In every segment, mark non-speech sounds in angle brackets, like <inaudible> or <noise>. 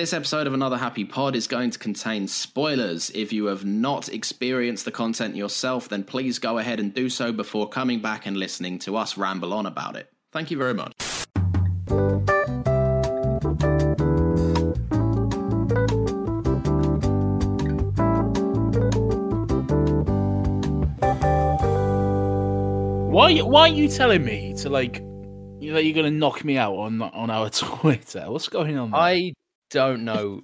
This episode of Another Happy Pod is going to contain spoilers. If you have not experienced the content yourself, then please go ahead and do so before coming back and listening to us ramble on about it. Thank you very much. Why? Why are you telling me to like you that you're going to knock me out on on our <laughs> Twitter? What's going on? There? I don't know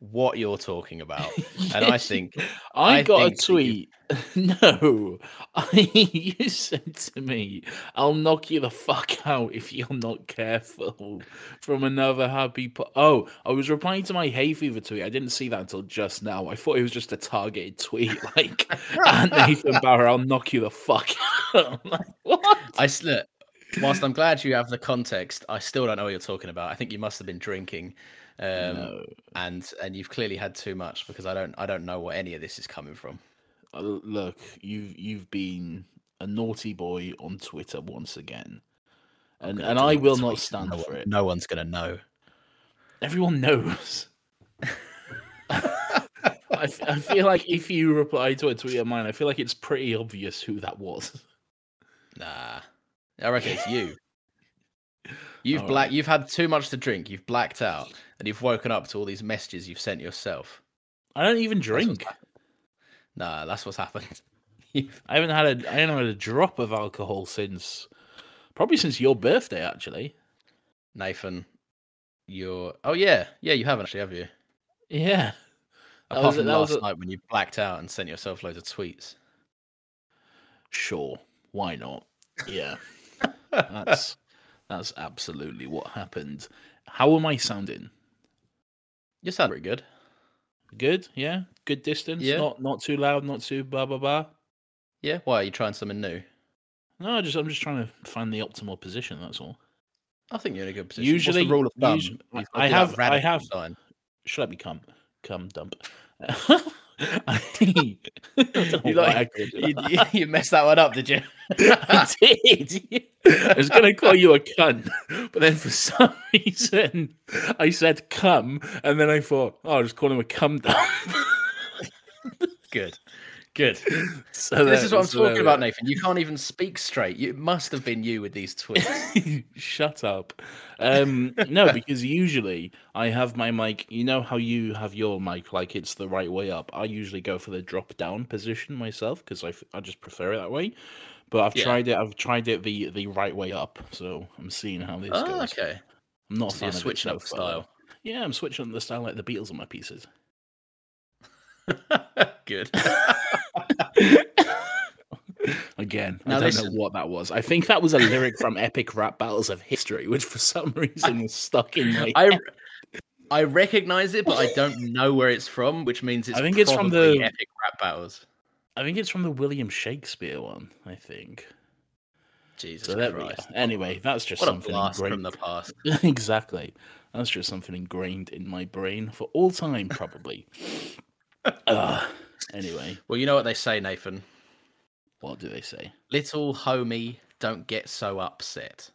what you're talking about, <laughs> and I think I, I got think a you- tweet. <laughs> No, <laughs> I, you said to me, "I'll knock you the fuck out if you're not careful." From another happy. Po- oh, I was replying to my hay fever tweet. I didn't see that until just now. I thought it was just a targeted tweet, like "At Nathan Barrow, I'll knock you the fuck out." Like, what? I s- look. Whilst I'm glad you have the context, I still don't know what you're talking about. I think you must have been drinking, um, No. and and you've clearly had too much because I don't I don't know what any of this is coming from. Uh, look, you've you've been a naughty boy on Twitter once again, and and I will not stand no for one, it. No one's gonna know. Everyone knows. <laughs> I, f- I feel like if you reply to a tweet of mine, I feel like it's pretty obvious who that was. Nah, I reckon it's you. You've All black. right. You've had too much to drink. You've blacked out, and you've woken up to all these messages you've sent yourself. I don't even drink. Nah, that's what's happened. <laughs> I haven't had a I haven't had a drop of alcohol since probably since your birthday, actually. Nathan, you're. Oh yeah, yeah. You haven't actually, have you? Yeah. That Apart was- from that was last a- night when you blacked out and sent yourself loads of tweets. Sure, why not? Yeah, <laughs> that's that's absolutely what happened. How am I sounding? You sound pretty good. Good, yeah. Good distance. Yeah. Not not too loud. Not too blah blah blah. Yeah. Why are you trying something new? No, I just I'm just trying to find the optimal position. That's all. I think you're in a good position. Usually, What's the rule of thumb? usu- You've I got to do that have I have. sign. Should I become come dump? <laughs> <laughs> I, I don't <laughs> You, like, you, you, you messed that one up, did you? <laughs> I did. I was going to call you a cunt, but then for some reason I said come, and then I thought, oh, I'll just call him a cum dump. good. Good. <laughs> so this is what I'm talking about, Nathan. You can't even speak straight. You, it must have been you with these tweets. <laughs> Shut up. Um, no, <laughs> because usually I have my mic. You know how you have your mic like it's the right way up. I usually go for the drop down position myself because I, f- I just prefer it that way. But I've Yeah. tried it. I've tried it the the right way up. So I'm seeing how this oh, goes. okay. I'm not a So fan you're of it switching up style. Yeah, I'm switching up the style like the Beatles on my pieces. <laughs> Good. <laughs> Again, Now I don't listen. know what that was. I think that was a lyric from Epic Rap Battles of History, which for some reason was stuck in my. I I recognize it, but I don't know where it's from, which means it's I think it's from the- epic rap battles. I think it's from the William Shakespeare one. I think. Jesus So Christ! Anyway, that's just What something blast from the past. <laughs> exactly. That's just something ingrained in my brain for all time, probably. Uh, anyway, Well, you know what they say, Nathan. what do they say? Little homie, don't get so upset.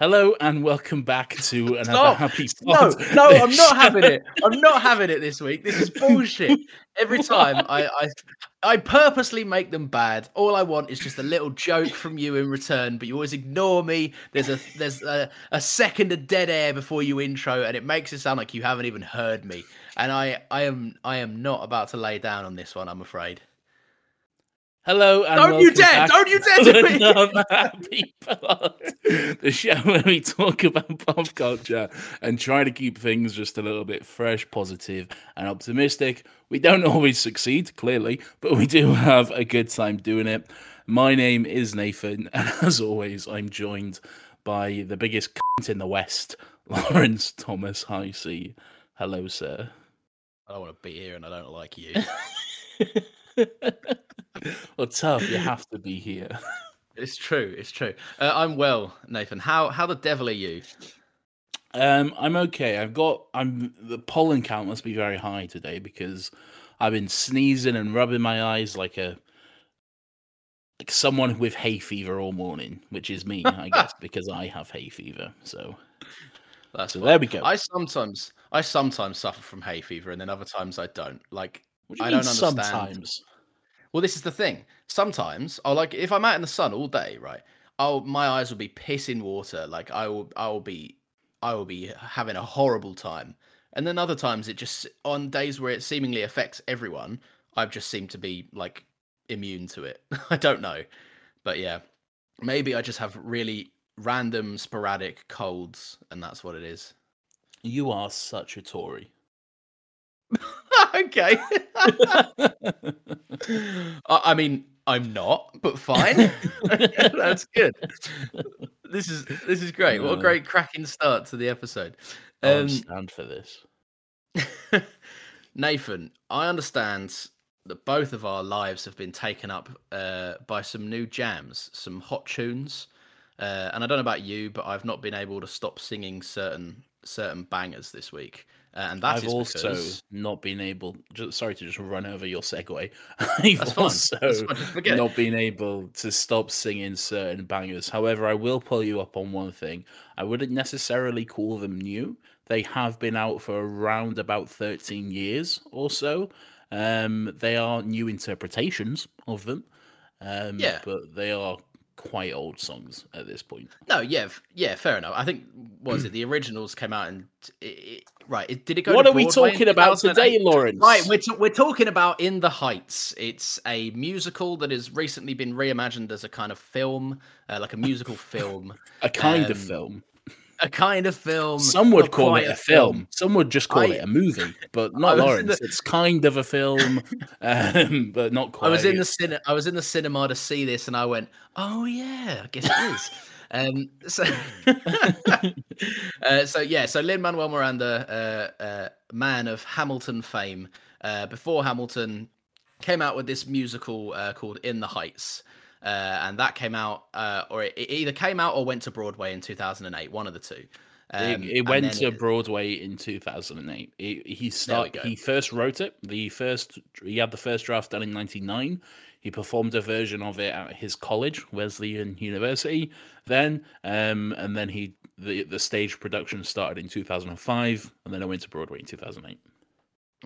Hello and welcome back to another Stop! happy No, no, I'm not having it. I'm not having it this week. This is <laughs> bullshit. Every time I, I, I purposely make them bad. All I want is just a little joke from you in return, but you always ignore me. There's a there's a, a second of dead air before you intro, and it makes it sound like you haven't even heard me. And I, I am I am not about to lay down on this one. I'm afraid. Hello and Don't you welcome dare! back Don't you dare to do it! happy pod, the show where we talk about pop culture and try to keep things just a little bit fresh, positive, and optimistic. We don't always succeed, clearly, but we do have a good time doing it. My name is Nathan, <laughs> and as always, I'm joined by the biggest cunt in the West, <laughs> Lawrence Thomas Hisey. Hello, sir. I don't want to be here, and I don't like you. <laughs> <laughs> well, tough. You have to be here. <laughs> It's true. It's true. Uh, I'm well, Nathan. How how the devil are you? Um, I'm okay. I've got. I'm the pollen count must be very high today because I've been sneezing and rubbing my eyes like a like someone with hay fever all morning, which is me, I guess, <laughs> because I have hay fever. So That's So there we go. I sometimes I sometimes suffer from hay fever, and then other times I don't. Like do I don't understand. sometimes? Well, this is the thing. Sometimes I'll like if I'm out in the sun all day, right? I'll my eyes will be pissing water. Like I will I will be I will be having a horrible time. And then other times it just on days where it seemingly affects everyone, I've just seemed to be like immune to it. <laughs> I don't know. But yeah. Maybe I just have really random sporadic colds and that's what it is. You are such a Tory. <laughs> okay. I I mean, I'm not, but fine. <laughs> That's good. This is this is great. What a great cracking start to the episode. Um, stand for this. <laughs> Nathan, I understand that both of our lives have been taken up uh, by some new jams, some hot tunes. Uh, and I don't know about you, but I've not been able to stop singing certain certain bangers this week. Uh, and that I've is also because- not been able. Just, sorry to just run over your segue. <laughs> I've That's also That's fine. Forget not been able to stop singing certain bangers. However, I will pull you up on one thing. I wouldn't necessarily call them new. They have been out for around about thirteen years or so. Um, they are new interpretations of them. Um, Yeah. but they are quite old songs at this point. No, yeah, yeah, fair enough. I think what was it the originals came out and it, it, right. It, did it go? What are we talking about today, Lawrence? Right, we're, t- we're talking about In the Heights. It's a musical that has recently been reimagined as a kind of film, uh, like a musical <laughs> film, a kind of um, film. A kind of film. Some would call it a film. Some would just call I- it a movie, but <laughs> not Lawrence. the- It's kind of a film, <laughs> um, but not quite. I was in the cinema. I was in the cinema to see this, and I went, "Oh yeah, I guess it is." <laughs> um, so, uh, so yeah, so Lin Manuel Miranda, uh, uh, man of Hamilton fame, uh, before Hamilton, came out with this musical uh, called In the Heights. Uh, and that came out, uh, or it, it either came out or went to Broadway in 2008, one of the two. It, Um, it and went to it- Broadway in 2008. He he start, he first wrote it. The first he had the first draft done in 99. He performed a version of it at his college, Wesleyan University. Then, um, and then he the the stage production started in 2005, and then it went to Broadway in 2008.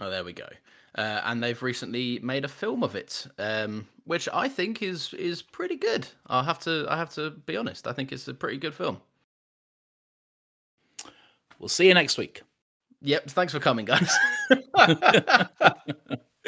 Oh, there we go. Uh, and they've recently made a film of it, um, which I think is is pretty good. I'll have to I have to be honest. I think it's a pretty good film. We'll see you next week. Yep. Thanks for coming, guys. <laughs>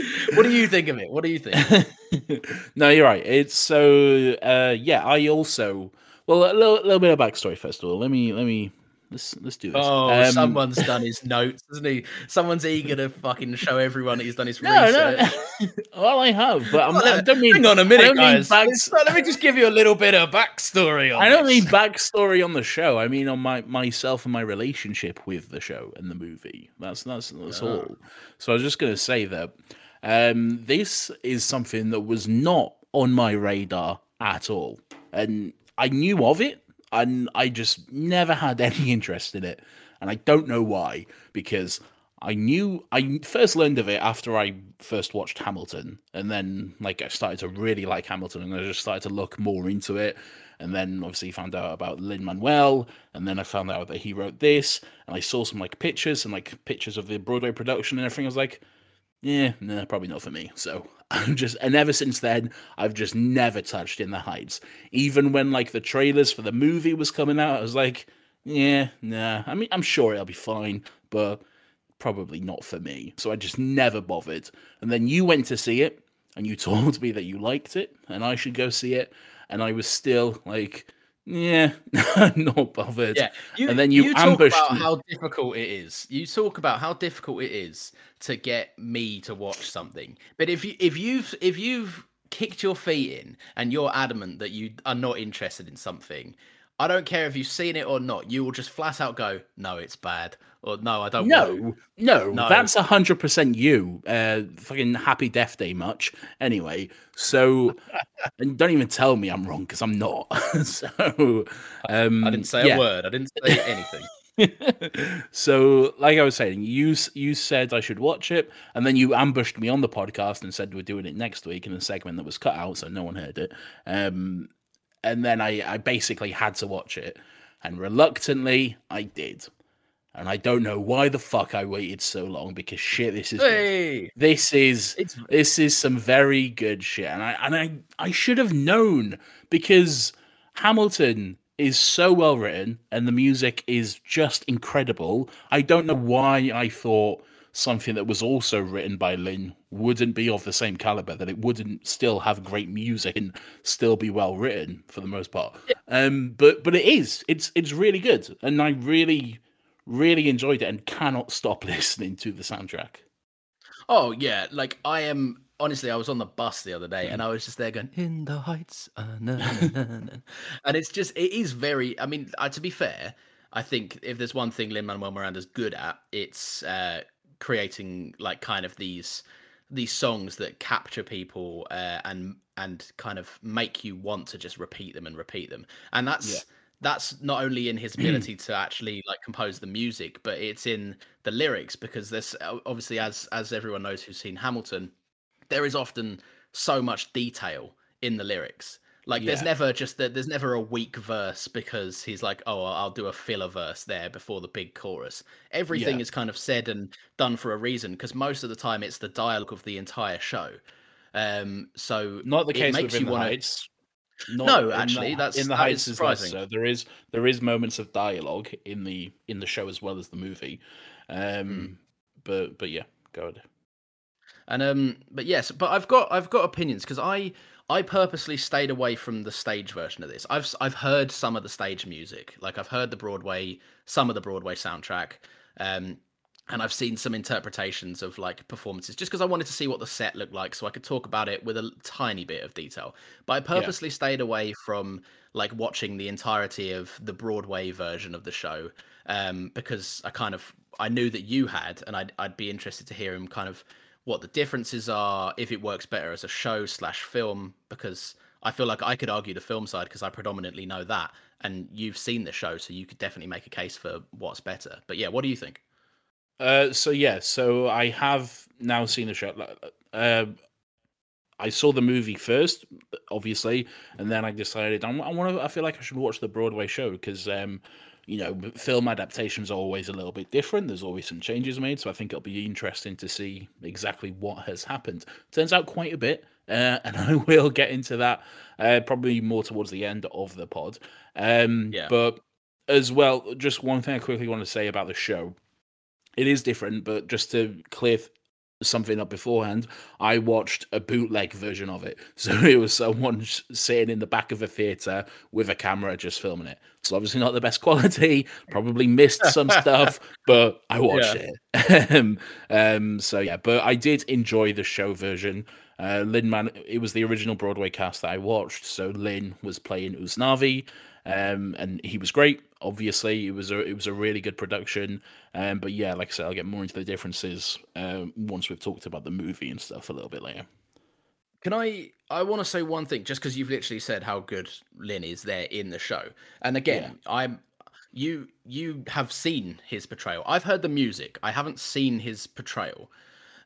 <laughs> what do you think of it? What do you think? <laughs> no, you're right. It's so uh yeah, I also well a little, little bit of backstory first of all. Let me let me let's let's do this. Oh, Um, someone's done his <laughs> notes, isn't he? Someone's eager to fucking show everyone that he's done his No, research. no. <laughs> well, I have, but I'm, <laughs> Well, I don't mean. Hang on a minute, guys. back- let me just give you a little bit of backstory on I don't this. mean backstory on the show. I mean on my myself and my relationship with the show and the movie. That's that's that's all. So I was just going to say that um, this is something that was not on my radar at all. And I knew of it, and I just never had <laughs> any interest in it. And I don't know why, because I knew I first learned of it after I first watched Hamilton, and then like I started to really like Hamilton, and I just started to look more into it. And then obviously found out about Lin Manuel, and then I found out that he wrote this, and I saw some like pictures and like pictures of the Broadway production and everything. I was like, yeah, nah, probably not for me. So <laughs> I'm just, and ever since then, I've just never touched In the Heights. Even when like the trailers for the movie was coming out, I was like, yeah, nah. I mean, I'm sure it'll be fine, but probably not for me. So I just never bothered. And then you went to see it, and you <laughs> told me that you liked it, and I should go see it, and I was still like, yeah, <laughs> not bothered. Yeah, you, and then you, you ambushed talk about me. how difficult it is. You talk about how difficult it is to get me to watch something. But if you if you've if you've kicked your feet in and you're adamant that you are not interested in something, I don't care if you've seen it or not. You will just flat out go, "No, it's bad," or "No, I don't." want No, to." no, No. that's a hundred percent you. Uh, fucking happy Death Day much. Anyway, so <laughs> and don't even tell me I'm wrong because I'm not. <laughs> so um, I didn't say yeah. a word. I didn't say anything. <laughs> so, like I was saying, you you said I should watch it, and then you ambushed me on the podcast and said we're doing it next week in a segment that was cut out, so no one heard it. Um, and then I, I basically had to watch it, and reluctantly I did. And I don't know why the fuck I waited so long because shit, this is. Hey, This is It's- this is some very good shit, and I and I I should have known because Hamilton is so well written and the music is just incredible. I don't know why I thought something that was also written by Lin wouldn't be of the same caliber, that it wouldn't still have great music and still be well written for the most part. Um, but but it is. It's it's really good, and I really really enjoyed it and cannot stop <laughs> listening to the soundtrack. Oh yeah, like I am. Honestly, I was on the bus the other day, Mm. and I was just there going "In the Heights," uh, na, na, na." <laughs> and it's just it is very. I mean, uh, to be fair, I think if there's one thing Lin Manuel Miranda's good at, it's uh, creating like kind of these these songs that capture people uh, and and kind of make you want to just repeat them and repeat them, and that's. Yeah. That's not only in his <clears throat> ability to actually like compose the music, but it's in the lyrics because there's obviously as as everyone knows who's seen Hamilton, there is often so much detail in the lyrics. Like there's never just that there's never a weak verse because he's like, oh, I'll do a filler verse there before the big chorus. Everything Yeah. is kind of said and done for a reason because most of the time it's the dialogue of the entire show. Um, so Not the case makes within you the wanna- Heights. Not No, in the- actually, that's- in the that Heights is is less so. There is there is moments of dialogue in the in the show as well as the movie. Um, Hmm. but but yeah, go ahead. And um, but yes, but I've got I've got opinions because I I purposely stayed away from the stage version of this. I've I've heard some of the stage music, like I've heard the Broadway, some of the Broadway soundtrack, um, and I've seen some interpretations of like performances just because I wanted to see what the set looked like, so I could talk about it with a tiny bit of detail. But I purposely stayed away from like watching the entirety of the Broadway version of the show um, because I kind of I knew that you had, and I'd I'd be interested to hear him kind of what the differences are, if it works better as a show slash film, because I feel like I could argue the film side because I predominantly know that, and you've seen the show, so you could definitely make a case for what's better. But yeah, what do you think? Uh, so yeah, so I have now seen the show. Uh, I saw the movie first, obviously, and then I decided I, want to. I feel like I should watch the Broadway show because, um, you know, film adaptations are always a little bit different. There's always some changes made, so I think it'll be interesting to see exactly what has happened. Turns out quite a bit, uh, <laughs> and I will get into that uh, probably more towards the end of the pod. Um, Yeah. But as well, just one thing I quickly want to say about the show it is different, but just to clear something up beforehand, I watched a bootleg version of it. <laughs> So it was someone sitting in the back of a theatre with a camera just filming it. So obviously not the best <laughs> quality, probably missed some <laughs> stuff, but I watched it. um, um, so yeah, but I did enjoy the show version. Uh, Lin Man, it was the original Broadway cast that I watched. So Lin was playing Usnavi, um, and he was great. Obviously, it was a it was a really good production. Um, but yeah, like I said, I'll get more into the differences uh, once we've talked about the movie and stuff a little bit later. Can I? I want to say one thing, just because you've literally said how good Lin is there in the show, and again, I'm you you have seen his portrayal. I've heard the music. I haven't seen his portrayal.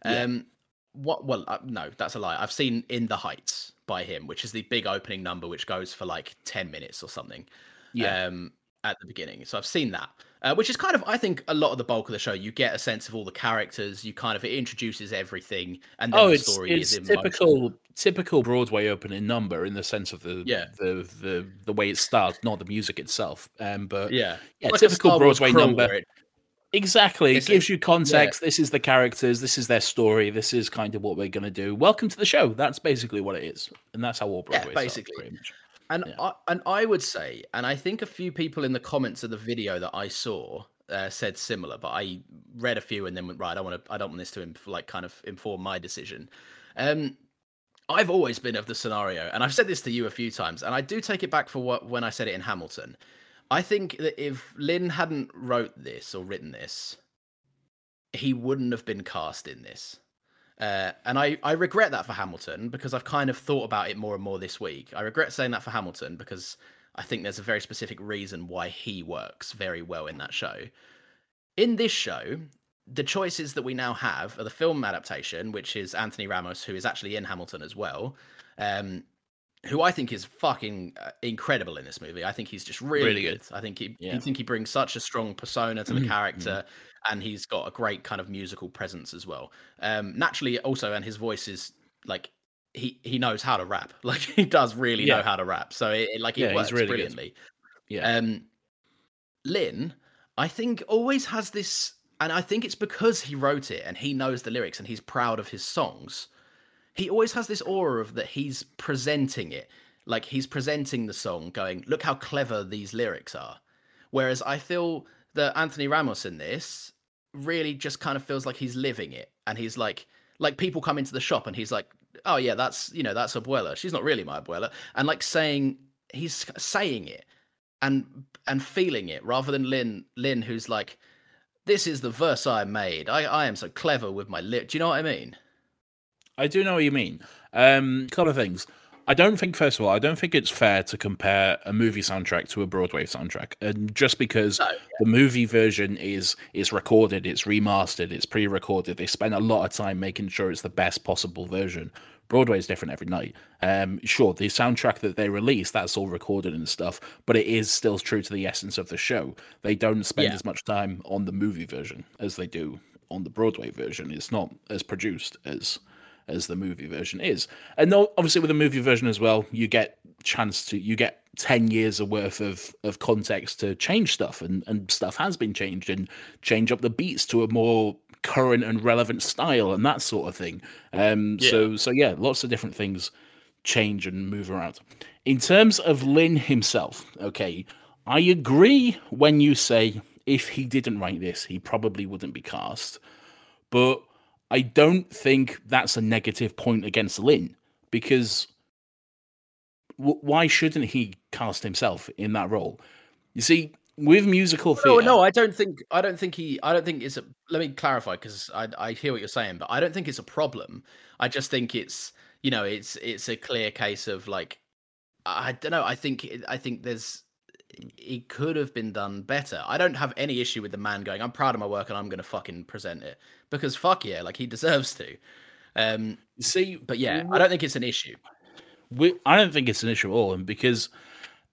Um, what? Well, uh, no, that's a lie. I've seen In the Heights by him, which is the big opening number, which goes for like ten minutes or something. Yeah. Um, at the beginning, so I've seen that, uh, which is kind of, I think, a lot of the bulk of the show. You get a sense of all the characters. You kind of it introduces everything, and then oh, the story it's is in typical motion. typical Broadway opening number in the sense of the Yeah. the the the way it starts, not the music itself. Um, but Yeah, yeah, Like typical Broadway number. it- Exactly. It gives you context. This is the characters. This is their story. This is kind of what we're going to do. Welcome to the show. That's basically what it is, and that's how all Broadway starts, basically. pretty And I, and I would say, and I think a few people in the comments of the video that I saw uh, said similar, but I read a few and then went right. I don't want to. I don't want this to inf- like kind of inform my decision. Um, I've always been of the scenario, and I've said this to you a few times, and I do take it back for what when I said it in Hamilton. I think that if Lin hadn't wrote this or written this, he wouldn't have been cast in this. Uh, and I, I regret that for Hamilton because I've kind of thought about it more and more this week. I regret saying that for Hamilton because I think there's a very specific reason why he works very well in that show. In this show, the choices that we now have are the film adaptation, which is Anthony Ramos, who is actually in Hamilton as well, um, who I think is fucking uh, incredible in this movie. I think he's just really, Really good. good. I think he, Yeah. I think he brings such a strong persona to the Mhm, character, and he's got a great kind of musical presence as well. Um, naturally, also, and his voice is like he he knows how to rap. <laughs> Like he does really know how to rap. So it, it- like it Yeah, works really good. brilliantly. Yeah. Um, Lin, I think, always has this, and I think it's because he wrote it and he knows the lyrics and he's proud of his songs. He always has this aura of that he's presenting it, like he's presenting the song, going, "Look how clever these lyrics are." Whereas I feel that Anthony Ramos in this really just kind of feels like he's living it, and he's like, like people come into the shop and he's like, "Oh yeah, that's you know that's Abuela. She's not really my Abuela," and like saying he's saying it and and feeling it rather than Lin Lin who's like this is the verse I made. I, I am so clever with my lip. Do you know what I mean? I do know what you mean. Um, couple of things. I don't think, first of all, I don't think it's fair to compare a movie soundtrack to a Broadway soundtrack, and just because the movie version is is recorded, it's remastered, it's pre-recorded, they spend a lot of time making sure it's the best possible version. Broadway is different every night. Um, sure, the soundtrack that they release, that's all recorded and stuff, but it is still true to the essence of the show. They don't spend Yeah. as much time on the movie version as they do on the Broadway version. It's not as produced as as the movie version is. And obviously with the movie version as well, you get chance to you get 10 years of worth of of context to change stuff and and stuff has been changed and change up the beats to a more current and relevant style and that sort of thing. Um so so yeah, lots of different things change and move around. In terms of Lin himself, okay, I agree when you say if he didn't write this, he probably wouldn't be cast. But I don't think that's a negative point against Lin because w- why shouldn't he cast himself in that role? You see, with musical No, theatre, no, I don't think. I don't think he. I don't think it's a. Let me clarify because I, I hear what you're saying, but I don't think it's a problem. I just think it's you know it's it's a clear case of like I don't know. I think I think there's it could have been done better. I don't have any issue with the man going. I'm proud of my work and I'm going to fucking present it because fuck yeah, like he deserves to. Um, see, but yeah, I don't think it's an issue. we, I don't think it's an issue at all, and because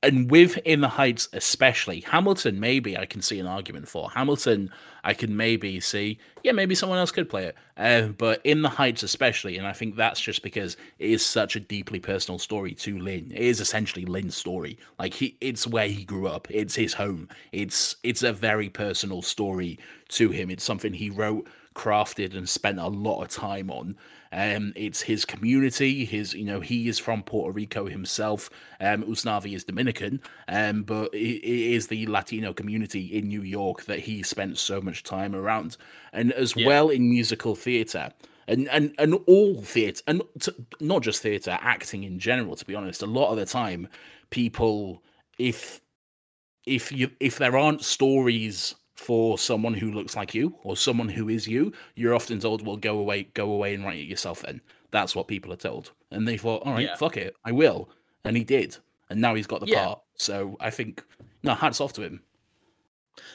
and with In the Heights especially, Hamilton maybe I can see an argument for Hamilton. I can maybe see, yeah, maybe someone else could play it, uh, but In the Heights especially, and I think that's just because it is such a deeply personal story to Lin. It is essentially Lin's story. Like he, it's where he grew up. It's his home. It's it's a very personal story to him. It's something he wrote crafted and spent a lot of time on. Um, it's his community. His, you know, he is from Puerto Rico himself. Um, Usnavi is Dominican, um, but it, it is the Latino community in New York that he spent so much time around, and as well in musical theatre. And, and and all theatre, and t- not just theatre, acting in general. To be honest, a lot of the time, people, if if you if there aren't stories for someone who looks like you or someone who is you, you're often told, "Well, go away, go away and write it yourself." Then, That's what people are told, and they thought, all right, Yeah. fuck it, I will, and he did, and now he's got the Yeah. part. So I think, no, hats off to him.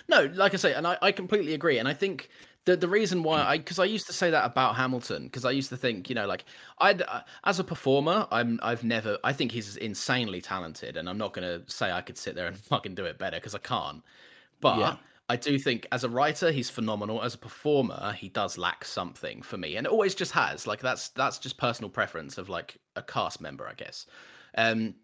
No, like I say, and I, I completely agree. And I think the the reason why I because I used to say that about Hamilton because I used to think you know like I'd uh, as a performer I'm I've never I think he's insanely talented and I'm not gonna say I could sit there and <laughs> fucking do it better because I can't. But Yeah. I do think as a writer he's phenomenal. As a performer he does lack something for me and it always just has like that's that's just personal preference of like a cast member I guess. Um,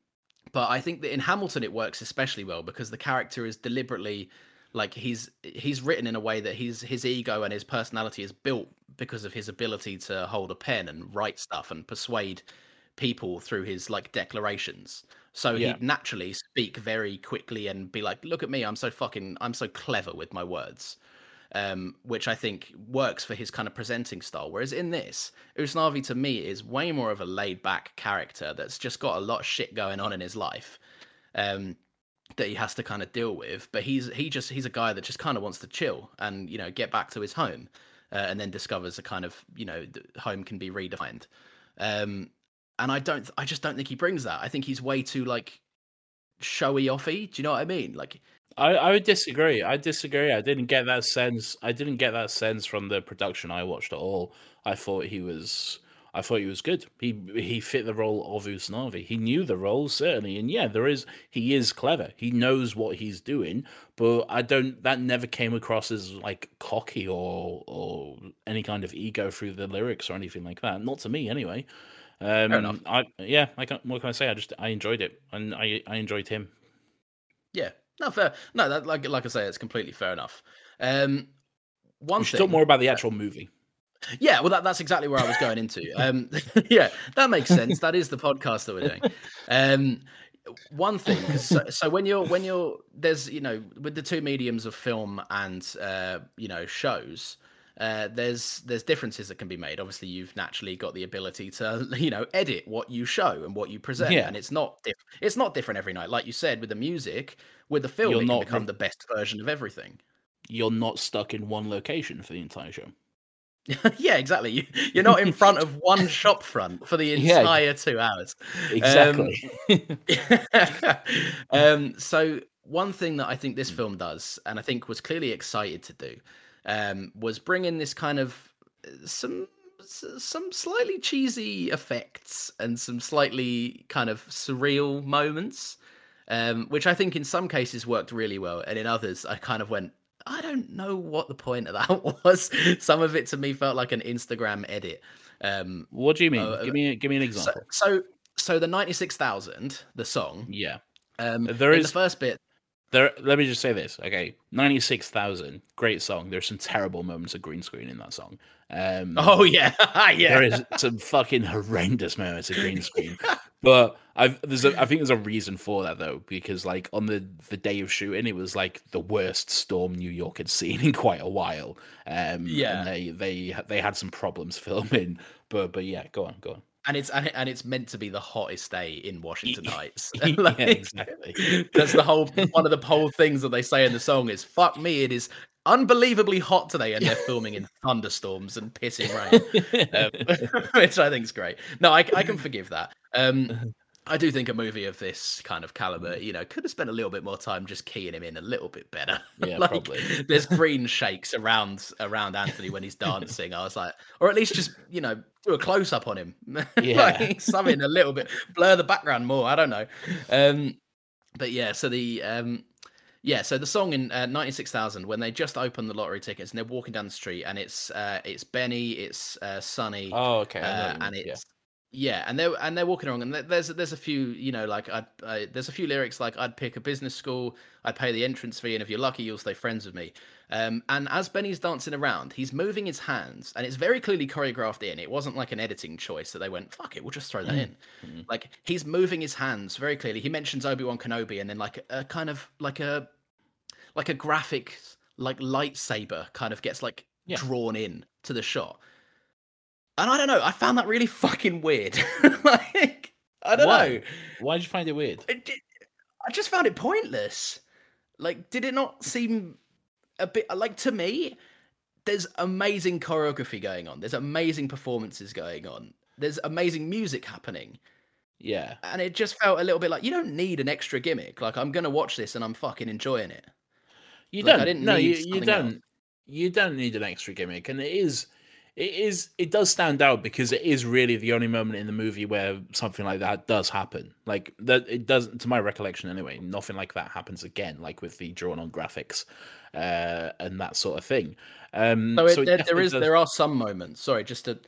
but I think that in Hamilton it works especially well because the character is deliberately like he's he's written in a way that his his ego and his personality is built because of his ability to hold a pen and write stuff and persuade people through his like declarations. So Yeah. he'd naturally speak very quickly and be like, "Look at me, I'm so fucking I'm so clever with my words." Um, which I think works for his kind of presenting style. Whereas in this, Usnavi to me is way more of a laid back character that's just got a lot of shit going on in his life. Um, that he has to kind of deal with. But he's he just he's a guy that just kind of wants to chill and you know get back to his home, uh, and then discovers a kind of you know home can be redefined. Um, and I don't I just don't think he brings that. I think he's way too like showy offy. Do you know what I mean? Like I, I would disagree. I disagree. I didn't get that sense. I didn't get that sense from the production I watched at all. I thought he was. I thought he was good. He he fit the role of Usnavi. He knew the role certainly, and yeah, there is. He is clever. He knows what he's doing. But I don't. That never came across as like cocky or or any kind of ego through the lyrics or anything like that. Not to me, anyway. Um. I yeah. I can't. what can I say? I just I enjoyed it, and I I enjoyed him. yeah, no fair. No, that like like I say, it's completely fair enough. Um, one We should thing, talk more about the actual movie. Yeah, well, that, that's exactly where I was going into. Um, <laughs> yeah, that makes sense. That is the podcast that we're doing. Um, one thing, so, so when you're when you're there's you know with the two mediums of film and uh, you know shows, uh, there's there's differences that can be made. Obviously, you've naturally got the ability to <laughs> you know edit what you show and what you present, Yeah. and it's not diff- it's not different every night. Like you said, with the music, with the film, You're not become re- the best version of everything. You're not stuck in one location for the entire show. <laughs> yeah, exactly. You, you're not in front of <laughs> one shop front for the Yeah. entire two hours. Exactly. um, so one thing that I think this film does, and I think was clearly excited to do, um, was bringing this kind of uh, some some slightly cheesy effects and some slightly kind of surreal moments, um, which I think in some cases worked really well, and in others I kind of went. I don't know what the point of that <laughs> was. Some of it to me felt like an Instagram edit. Um, what do you mean? uh, give me give me an example. so, so the ninety six thousand, the song. yeah. Um, There in the first bit. There let me just say this, okay. Ninety six thousand, great song. There's some terrible moments of green screen in that song. Um <laughs> Oh yeah, <laughs> yeah. there is some fucking horrendous moments of green screen. but I've there's a, I think there's a reason for that though, because like on the the day of shooting, it was like the worst storm New York had seen in quite a while. Um, Yeah. and they they they had some problems filming. But but yeah, go on, go on. And it's and, it- and it's meant to be the hottest day in Washington <laughs> Heights. Yeah, <laughs> exactly. That's the whole <laughs> one of the whole things that they say in the song is "fuck me." It is unbelievably hot today, and they're filming in thunderstorms and pissing rain, um, which I think is great. No, I, I can forgive that. Um, I do think a movie of this kind of caliber, you know, could have spent a little bit more time just keying him in a little bit better. <laughs> Yeah, like, probably. There's <laughs> green shakes around around Anthony when he's dancing. I was like, or at least just you know do a close up on him, <laughs> Yeah. like something a little bit blur the background more. I don't know. Um, but yeah, so the um, yeah, so the song in uh, ninety six thousand when they just open the lottery tickets and they're walking down the street and it's uh, it's Benny, it's uh, Sonny, Oh, okay. Uh, and it's yeah, and they're and they're walking along, and there- there's there's a few, you know, like I'd uh, there's a few lyrics like I'd pick a business school, I'd pay the entrance fee, and if you're lucky, you'll stay friends with me. Um, and as Benny's dancing around, he's moving his hands, and it's very clearly choreographed in. It wasn't like an editing choice that they went, "Fuck it, we'll just throw that in." Like he's moving his hands very clearly. He mentions Obi Wan Kenobi, and then like a kind of like a like a graphic like lightsaber kind of gets like Yeah. drawn in to the shot. And I don't know, I found that really <laughs> fucking weird. <laughs> like I don't Why? know. Why did you find it weird? It, it- I just found it pointless. Like did it not seem a bit like to me there's amazing choreography going on. There's amazing performances going on. there's amazing music happening. Yeah. And it just felt a little bit like you don't need an extra gimmick. Like I'm gonna watch this and I'm fucking enjoying it. You Like, don't. didn't no, need you, you don't. else. You don't need an extra gimmick, and it is, it is, it does stand out because it is really the only moment in the movie where something like that does happen. Like that, it doesn't, to my recollection anyway. Nothing like that happens again, like with the drawn on graphics, uh, and that sort of thing. Um, So, it, it there, there is does- there are some moments. Sorry, just to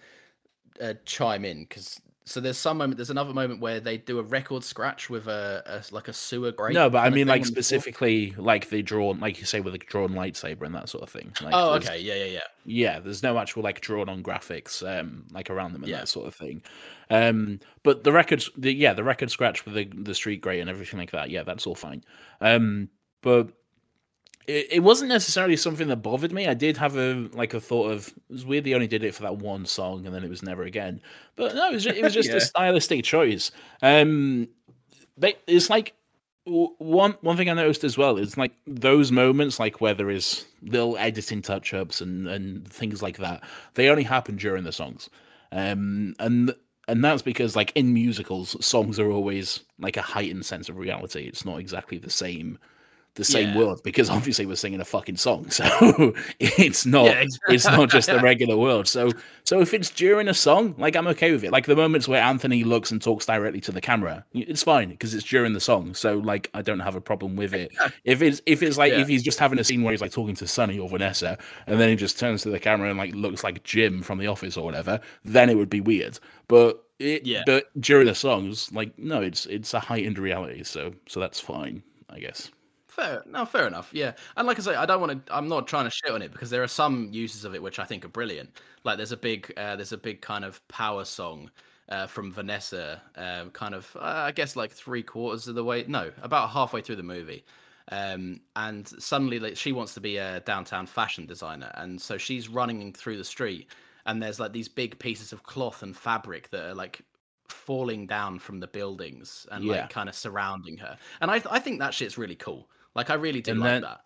uh, chime in because so there's some moment. There's another moment where they do a record scratch with a, a like a sewer grate. No, but I mean, like on the specifically, like the drawn, like you say, with a drawn lightsaber and that sort of thing. Like, Oh, okay, yeah, yeah, yeah. Yeah, there's no actual like drawn on graphics um like around them and Yeah. that sort of thing. Um but the records the yeah, the record scratch with the the street grey and everything like that, yeah, that's all fine. Um but it, it wasn't necessarily something that bothered me. I did have a like a thought of it was weird they only did it for that one song and then it was never again. But no, it was just, it was <laughs> just Yeah. a stylistic choice. Um they, it's like one one thing I noticed as well is like those moments, like where there is little editing touch ups and and things like that. They only happen during the songs, um, and and that's because like in musicals, songs are always like a heightened sense of reality. It's not exactly the same. The same Yeah. world because <laughs> obviously we're singing a fucking song, so <laughs> it's not Yeah, it's not just the <laughs> regular world. So so if it's during a song, like I'm okay with it. Like the moments where Anthony looks and talks directly to the camera, it's fine because it's during the song. So like I don't have a problem with it. If it's if it's like Yeah. if he's just having a scene where he's like talking to Sonny or Vanessa, and then he just turns to the camera and like looks like Jim from The Office or whatever, then it would be weird. But it, Yeah. but during the songs, like no, it's it's a heightened reality. So so that's fine, I guess. Fair, no, fair enough. Yeah, and like I say, I don't want to. I'm not trying to shit on it because there are some uses of it which I think are brilliant. Like there's a big, uh, there's a big kind of power song uh, from Vanessa, um, kind of, uh, I guess like three quarters of the way, no, about halfway through the movie. Um, and suddenly, like, she wants to be a downtown fashion designer, and so she's running through the street, and there's like these big pieces of cloth and fabric that are like falling down from the buildings and Yeah. like kind of surrounding her. And I, I think that shit's really cool. Like I really do And like then- that.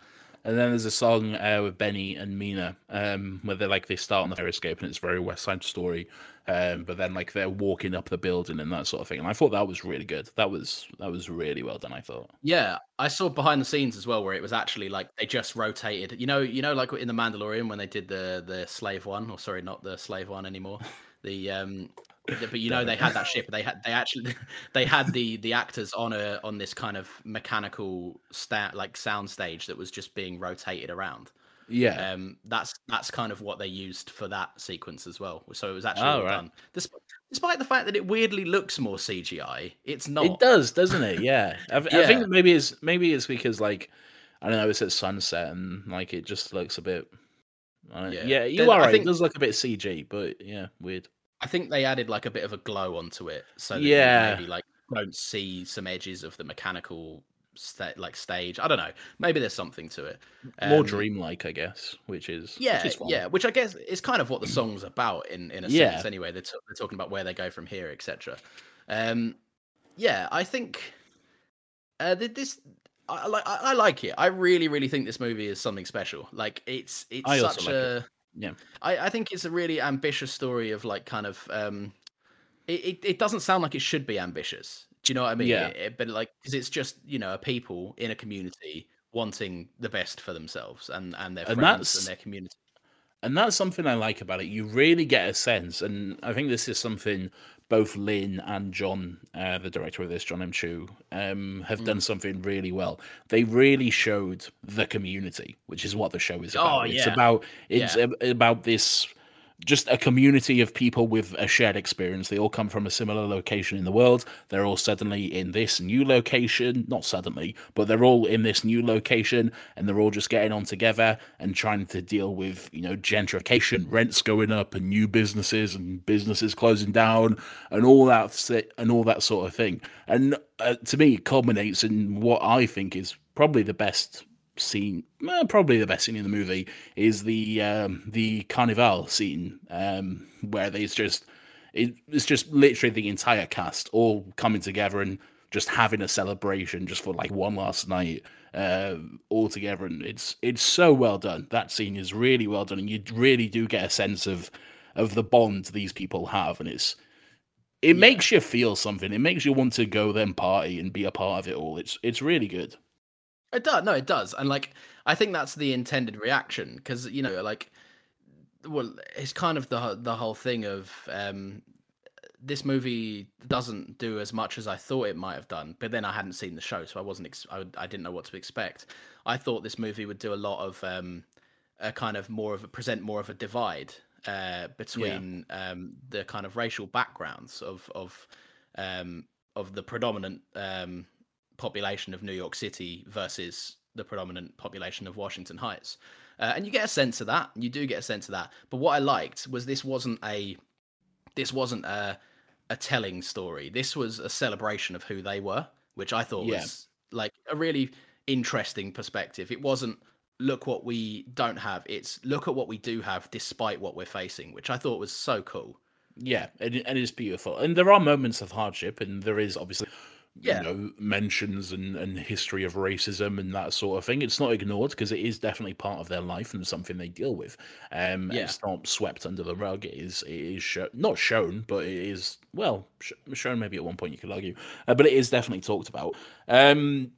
And then there's a song uh, with Benny and Nina, um, where they like they start on the fire escape and it's very West Side Story, um, but then like they're walking up the building and that sort of thing. And I thought that was really good. That was that was really well done. I thought. Yeah, I saw behind the scenes as well where it was actually like they just rotated. You know, you know, like in the Mandalorian when they did the the slave one, or sorry, not the slave one anymore. The um, the- but you know they had that ship. They had they actually <laughs> they had the the actors on a on this kind of mechanical stat like sound stage that was just being rotated around. Yeah, Um, that's that's kind of what they used for that sequence as well. So it was actually Oh, right. done. Despite, despite the fact that it weirdly looks more CGI, it's not. it does, doesn't it? Yeah, <laughs> I, I think maybe it's maybe it's because like I don't know, it's at sunset and like it just looks a bit. Yeah. yeah. you Then are I right. think- It does look a bit CG, but yeah, weird. I think they added like a bit of a glow onto it, so that Yeah. you maybe like don't see some edges of the mechanical sta- like stage. I don't know. Maybe there's something to it. More Um, dreamlike, I guess, which is Yeah, which is fine. yeah. Which I guess is kind of what the song's about in in a Yeah. sense. Anyway, they're, t- they're talking about where they go from here, etc. Um, yeah, I think uh, this. I I like. I like it. I really, really think this movie is something special. Like it's it's I such like a. it. Yeah. I, I think it's a really ambitious story of like kind of um it, it, it doesn't sound like it should be ambitious do you know what i mean Yeah. It- it- but like because it's just you know a people in a community wanting the best for themselves and and their And friends and their community And that's something I like about it. You really get a sense, and I think this is something both Lin and John, uh, the director of this, John M. Chu, um, have Mm. done something really well. They really showed the community, which is what the show is about. Oh, It's about it's Yeah. ab- about this just a community of people with a shared experience. They all come from a similar location in the world. They're all suddenly in this new location, not suddenly, but they're all in this new location and they're all just getting on together and trying to deal with, you know, gentrification, rents going up and new businesses and businesses closing down and all that and all that sort of thing. And uh, to me it culminates in what I think is probably the best scene, probably the best scene in the movie is the um, the carnival scene um, where there's just it, it's just literally the entire cast all coming together and just having a celebration just for like one last night uh, all together, and it's it's so well done. That scene is really well done, and you really do get a sense of of the bond these people have, and it's it makes you feel something. It makes you want to go then party and be a part of it all. It's it's really good. It does. No, it does. And like, I think that's the intended reaction because you know, like, well, it's kind of the the whole thing of um, this movie doesn't do as much as I thought it might have done. But then I hadn't seen the show, so I wasn't. Ex- I, I didn't know what to expect. I thought this movie would do a lot of um, a kind of more of a present more of a divide uh, between um, the kind of racial backgrounds of of um, of the predominant um, population of New York City versus the predominant population of Washington Heights. Uh, and you get a sense of that. You do get a sense of that. But what I liked was this wasn't a this wasn't a a telling story. This was a celebration of who they were, which I thought Yeah. was like a really interesting perspective. It wasn't look what we don't have. It's look at what we do have despite what we're facing, which I thought was so cool. Yeah, and it, is beautiful. And there are moments of hardship, and there is obviously, Yeah. you know, mentions and, and history of racism and that sort of thing. It's not ignored because it is definitely part of their life and something they deal with. Um, Yeah. It's not swept under the rug. It is, it is not shown, but it is, well, sh- shown maybe at one point you could argue, uh, but it is definitely talked about. Um,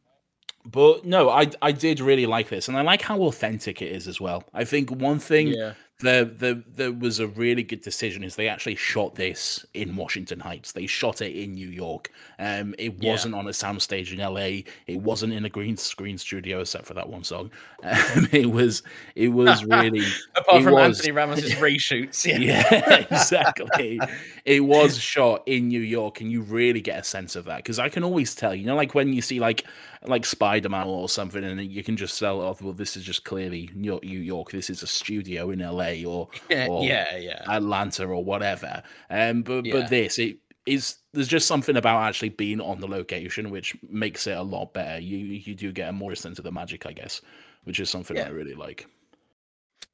but no, I I did really like this, and I like how authentic it is as well. I think one thing Yeah. There there there was a really good decision is they actually shot this in Washington Heights. They shot it in New York. Um, it wasn't on a soundstage in LA. It wasn't in a green screen studio, except for that one song. Um, <laughs> it was it was <laughs> really Apart from was- Anthony Ramos's <laughs> reshoots, yeah. yeah, exactly. it was shot in New York, and you really get a sense of that because I can always tell. You know, like when you see like like Spider Man or something, and you can just tell, oh, well, this is just clearly New York. New York. This is a studio in LA or <laughs> Yeah, or yeah, yeah. Atlanta or whatever. Um, but Yeah. but this it is. There's just something about actually being on the location which makes it a lot better. You you do get a more sense of the magic, I guess, which is something Yeah. I really like.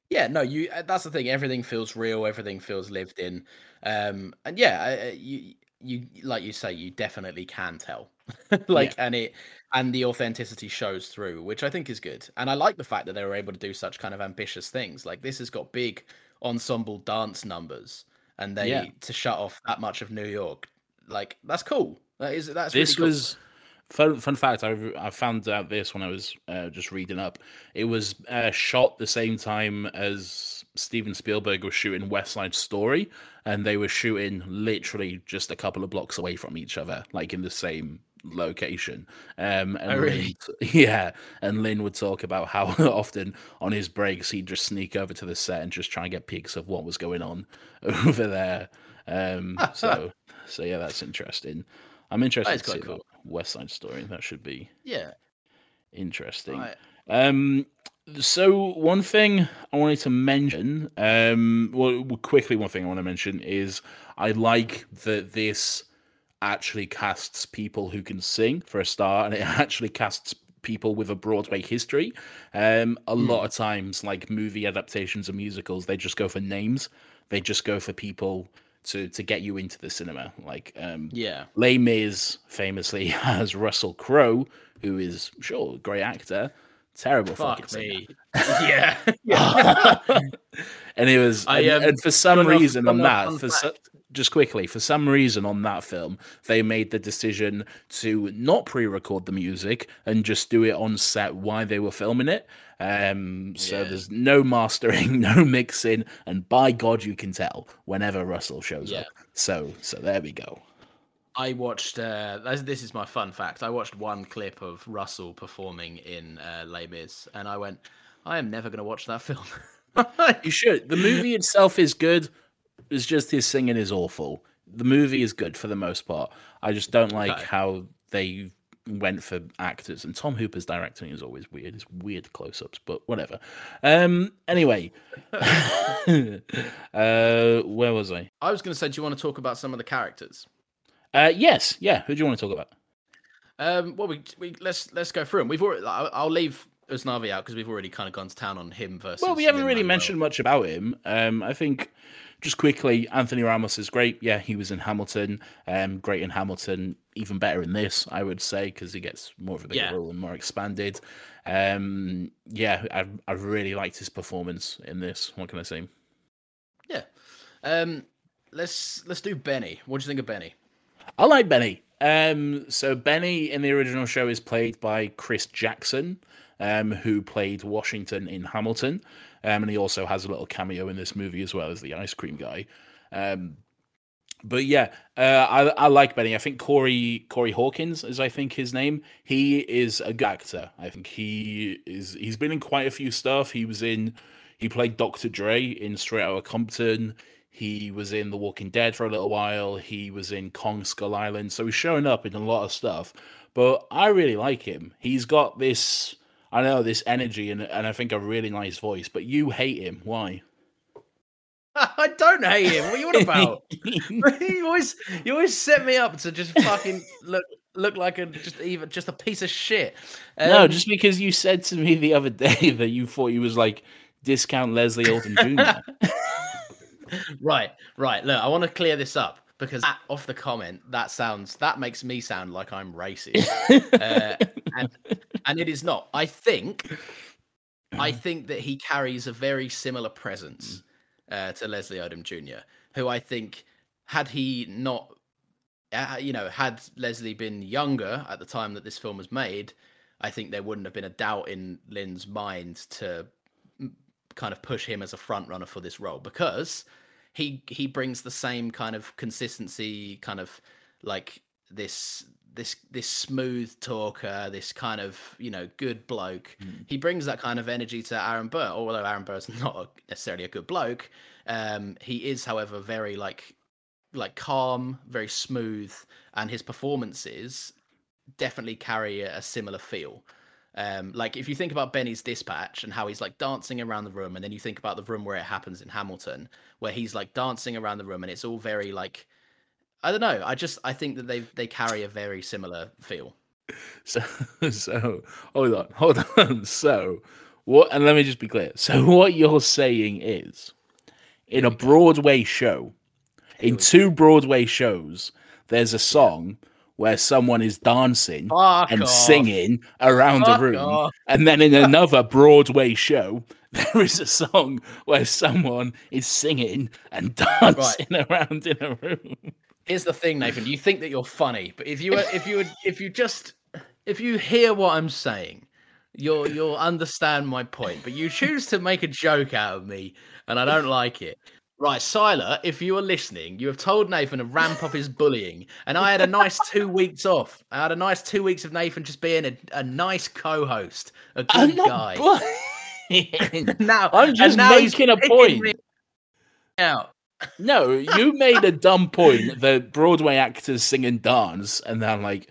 Yeah, no, you. uh, That's the thing. Everything feels real. Everything feels lived in. Um, and yeah, you, you, like you say, you definitely can tell. <laughs> like, and it, and the authenticity shows through, which I think is good. And I like the fact that they were able to do such kind of ambitious things. Like this has got big ensemble dance numbers, and they Yeah. to shut off that much of New York. Like that's cool. That is that's this really cool. was fun. Fun fact: I I found out this when I was uh, just reading up. It was uh, shot the same time as Steven Spielberg was shooting West Side Story, and they were shooting literally just a couple of blocks away from each other, like in the same location. Um, and Oh, really? Lin- <laughs> yeah, and Lin would talk about how <laughs> often on his breaks he'd just sneak over to the set and just try and get peeks of what was going on <laughs> over there. Um, so, so yeah, that's interesting. I'm interested to see cool. West Side Story. That should be Yeah. interesting. Right. Um, so one thing I wanted to mention, um, well, quickly, one thing I want to mention is I like that this actually casts people who can sing for a star, and it <laughs> actually casts people with a Broadway history. Um, a lot of times, like movie adaptations of musicals, they just go for names. They just go for people to to get you into the cinema. Like, um, Yeah. Les Mis famously <laughs> has Russell Crowe, who is sure a great actor, terrible fucking Fuck me. yeah. yeah. <laughs> and it was, I, and, um, and for some reason on fun enough that, for fact. Just quickly, for some reason on that film, they made the decision to not pre-record the music and just do it on set while they were filming it. Um, so Yeah. there's no mastering, <laughs> no mixing, and by God, you can tell whenever Russell shows Yeah. up. So, so there we go. I watched. Uh, this- is my fun fact. I watched one clip of Russell performing in uh, Les Mis, and I went, "I am never going to watch that film." <laughs> You should. The movie itself is good. It's just his singing is awful. The movie is good for the most part. I just don't like Okay. how they went for actors. And Tom Hooper's directing is always weird. It's weird close-ups, but whatever. Um. Anyway, <laughs> uh, where was I? I was going to say, do you want to talk about some of the characters? Uh, yes. Yeah. Who do you want to talk about? Um, well, we, we let's let's go through them. We've already. I'll, I'll leave Usnavi out because we've already kind of gone to town on him versus. Well, we haven't really Lin-Manuel. mentioned much about him. Um, I think just quickly, Anthony Ramos is great. Yeah, he was in Hamilton. Um, great in Hamilton. Even better in this, I would say, because he gets more of a bigger Yeah. role and more expanded. Um, yeah, I I really liked his performance in this. What can I say? Yeah. Um, let's let's do Benny. What do you think of Benny? I like Benny. Um, so Benny in the original show is played by Chris Jackson, um, who played Washington in Hamilton, um, and he also has a little cameo in this movie as well as the ice cream guy. Um, but yeah, uh, I, I like Benny. I think Corey Corey Hawkins is I think his name. He is a good actor. I think he is. He's been in quite a few stuff. He was in. He played Dr. Dre in Straight Outta Compton. He was in The Walking Dead for a little while. He was in Kong Skull Island. So he's showing up in a lot of stuff. But I really like him. He's got this, I know, this energy and, and I think a really nice voice. But you hate him. Why? <laughs> I don't hate him. What are you on about? <laughs> <laughs> you always you always set me up to just fucking look look like a just even just a piece of shit. Um, no, just because you said to me the other day that you thought he was like discount Leslie Odom Jr. right, right. Look, I want to clear this up because that, off the comment, that sounds that makes me sound like I'm racist, uh, and and it is not. I think, I think that he carries a very similar presence uh, to Leslie Odom Jr., who I think had he not, uh, you know, had Leslie been younger at the time that this film was made, I think there wouldn't have been a doubt in Lin's mind to kind of push him as a front runner for this role because he he brings the same kind of consistency, kind of like this this this smooth talker, this kind of you know good bloke. Mm. He brings that kind of energy to Aaron Burr. Although Aaron Burr's <laughs> not necessarily a good bloke, um, he is, however, very like like calm, very smooth, and his performances definitely carry a, a similar feel. Um, like if you think about Benny's dispatch and how he's like dancing around the room, and then you think about the room where it happens in Hamilton, where he's like dancing around the room, and it's all very like I don't know. I just I think that they they carry a very similar feel. <laughs> So so hold on, hold on. <laughs> So what? And let me just be clear. So <laughs> what you're saying is, in a Broadway show, in two Broadway shows, there's a song where someone is dancing Fuck and off. singing around Fuck a room. off. And then in another Broadway show, there is a song where someone is singing and dancing around in a room. Here's the thing, Nathan. You think that you're funny, but if you were, if you would, if you just, if you hear what I'm saying, you'll you'll understand my point. But you choose to make a joke out of me, and I don't like it. Right, Siler, if you are listening, you have told Nathan to ramp up his bullying, and I had a nice two weeks off. I had a nice two weeks of Nathan just being a, a nice co-host, a good I'm not guy. <laughs> now I'm just now making a point. Out. No, you made a dumb point that Broadway actors sing and dance, and then like,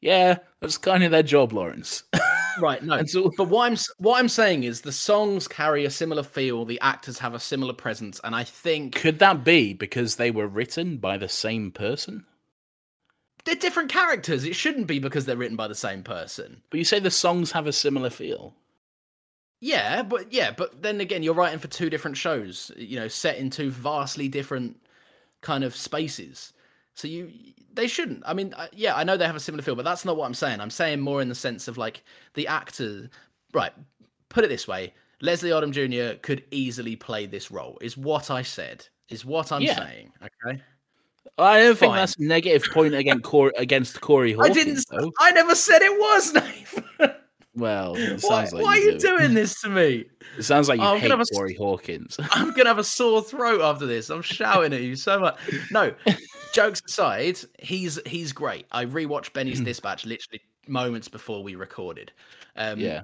yeah, that's kind of their job, Lawrence. <laughs> Right, no. And so- but what I'm what I'm saying is the songs carry a similar feel, the actors have a similar presence, and I think Could that be because they were written by the same person? they're different characters. It shouldn't be because they're written by the same person. But you say the songs have a similar feel. Yeah, but yeah, but then again, you're writing for two different shows, you know, set in two vastly different kind of spaces. So you, they shouldn't. I mean, yeah, I know they have a similar feel, but that's not what I'm saying. I'm saying more in the sense of like the actor. Right, put it this way: Leslie Odom Jr. could easily play this role. Is what I said. Is what I'm Yeah. saying. Okay. I don't think that's a negative point against Cor- against Corey I didn't. though. I never said it was, <laughs> Nathan. Well, it <laughs> why like why are you you do. doing this to me? It sounds like you I'm hate gonna have a- Corey Hawkins. I'm gonna have a sore throat after this. I'm shouting at you so much. No, jokes aside, he's he's great. I rewatched Benny's <laughs> Dispatch literally moments before we recorded. Um, yeah.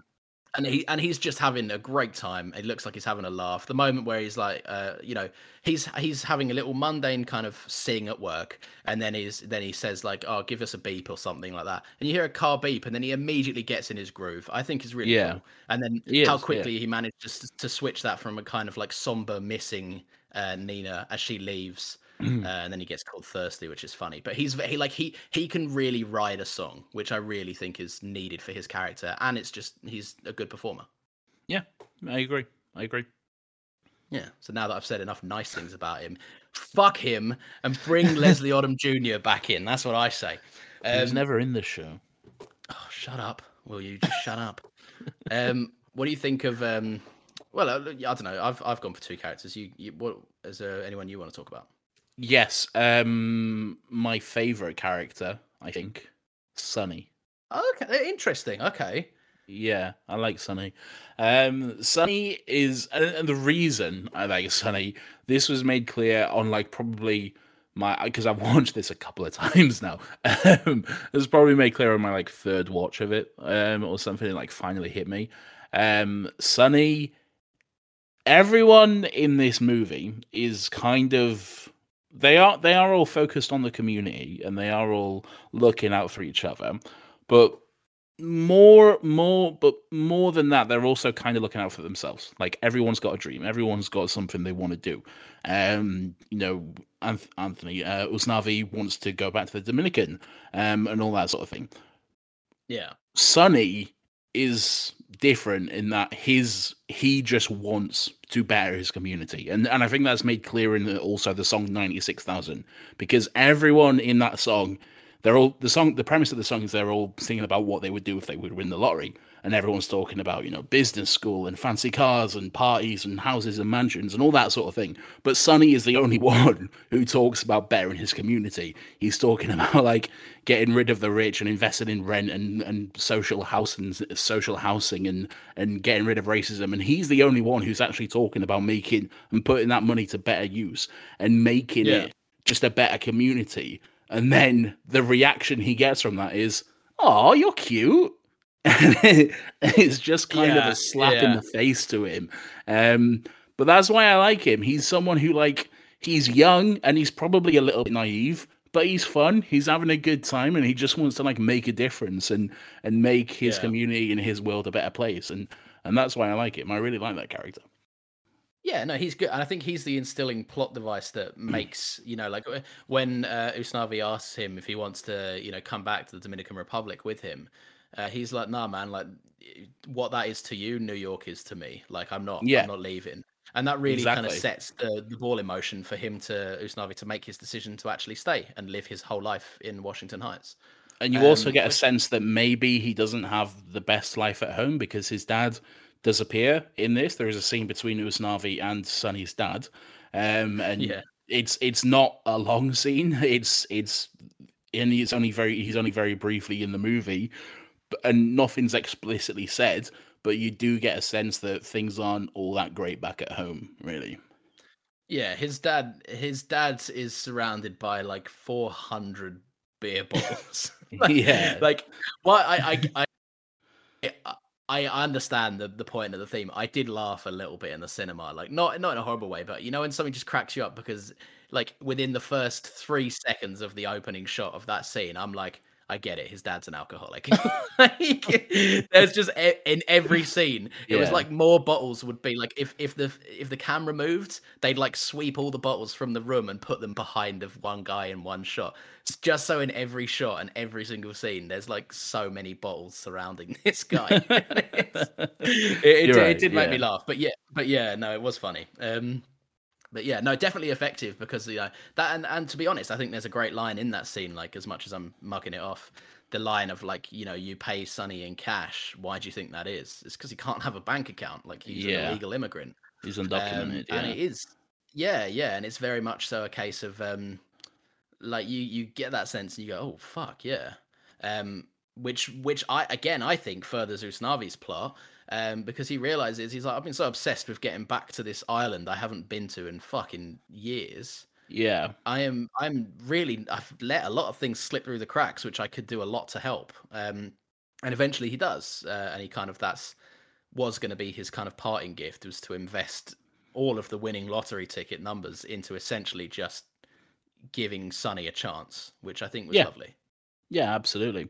And he and he's just having a great time. It looks like he's having a laugh. The moment where he's like, uh, you know, he's he's having a little mundane kind of sing at work, and then he's then he says like, "Oh, give us a beep" or something like that, and you hear a car beep, and then he immediately gets in his groove. I think is really Yeah. cool. And then He how is, yeah. quickly he managed to to switch that from a kind of like somber missing uh, Nina as she leaves. Mm. Uh, and then he gets called thirsty, which is funny. But he's he like he he can really ride a song, which I really think is needed for his character, and it's just he's a good performer. Yeah, I agree. I agree. Yeah. So now that I've said enough nice things about him, fuck him and bring Leslie <laughs> Odom Jr. back in. That's what I say. He was Um, never in this show. Oh, shut up. Will you just shut up? Um, what do you think of? Um, well, uh, I don't know. I've I've gone for two characters. You, you what is there anyone you want to talk about? Yes, um, my favorite character, I think, Sonny. Okay, interesting. Okay. Yeah, I like Sonny. Um, Sonny is, and the reason I like Sonny, this was made clear on like probably my because I've <laughs> watched this a couple of times now. Um, it was probably made clear on my like third watch of it, um, or something that like finally hit me. Um, Sunny, everyone in this movie is kind of they are they are all focused on the community and they are all looking out for each other, but more more but more than that they're also kind of looking out for themselves. Like everyone's got a dream. Everyone's got something they want to do. Um you know anthony uh, usnavi wants to go back to the dominican um and all that sort of thing. Yeah. Sonny is different in that his he just wants to better his community. And and i think that's made clear in the, also the song 96000 because everyone in that song they're all the song the premise of the song is they're all singing about what they would do if they would win the lottery and everyone's talking about you know business school and fancy cars and parties and houses and mansions and all that sort of thing but Sonny is the only <laughs> one who talks about bettering his community he's talking <laughs> about like getting rid of the rich and investing in rent and, and social housing social housing and and getting rid of racism and he's the only one who's actually talking about making and putting that money to better use and making yeah. it just a better community and then the reaction he gets from that is, "Oh, you're cute." <laughs> it's just kind yeah, of a slap yeah. in the face to him. Um, but that's why I like him. He's someone who like he's young and he's probably a little bit naive, but he's fun. He's having a good time and he just wants to like make a difference and and make his yeah. community and his world a better place. And and that's why I like him. I really like that character. Yeah, no, he's good, and I think he's the instilling plot device that <clears throat> makes you know, like when uh, Usnavi asks him if he wants to, you know, come back to the Dominican Republic with him, uh, he's like, "Nah, man, like what that is to you, New York is to me. Like I'm not, yeah. I'm not leaving." And that really exactly. kind of sets the, the ball in motion for him to Usnavi to make his decision to actually stay and live his whole life in Washington Heights. And you um, also get a sense that maybe he doesn't have the best life at home because his dad does appear in this. There is a scene between Usnavi and Sonny's dad, um, <laughs> and yeah. it's it's not a long scene. It's it's and it's only very he's only very briefly in the movie, and nothing's explicitly said. But you do get a sense that things aren't all that great back at home, really. Yeah, his dad his dad is surrounded by like four hundred beer bottles. <laughs> <laughs> like, yeah, like why I I. I I understand the, the point of the theme. I did laugh a little bit in the cinema, like not not in a horrible way, but you know when something just cracks you up because like within the first three seconds of the opening shot of that scene, I'm like, I get it. His dad's an alcoholic. <laughs> <laughs> there's just in every scene, it yeah. was like more bottles would be like if if the if the camera moved, they'd like sweep all the bottles from the room and put them behind of one guy in one shot. It's just so in every shot and every single scene, there's like so many bottles surrounding <laughs> this guy. it, it, right, it, did make yeah. me laugh, but yeah, but yeah, no, it was funny. Um, but yeah, no, definitely effective because you know that and, and to be honest, I think there's a great line in that scene. Like as much as I'm mugging it off, the line of like you know you pay Sonny in cash. Why do you think that is? It's because he can't have a bank account. Like he's yeah. an illegal immigrant. He's undocumented, um, yeah. and it is. Yeah, yeah, and it's very much so a case of um, like you you get that sense and you go, oh fuck yeah, um, which which I again I think furthers Usnavi's plot um, because he realizes he's like, I've been so obsessed with getting back to this island I haven't been to in fucking years. Yeah, I am. I'm really. I've let a lot of things slip through the cracks, which I could do a lot to help. Um, and eventually he does, uh, and he kind of that's was going to be his kind of parting gift was to invest all of the winning lottery ticket numbers into essentially just giving Sonny a chance, which I think was yeah. lovely. Yeah, absolutely.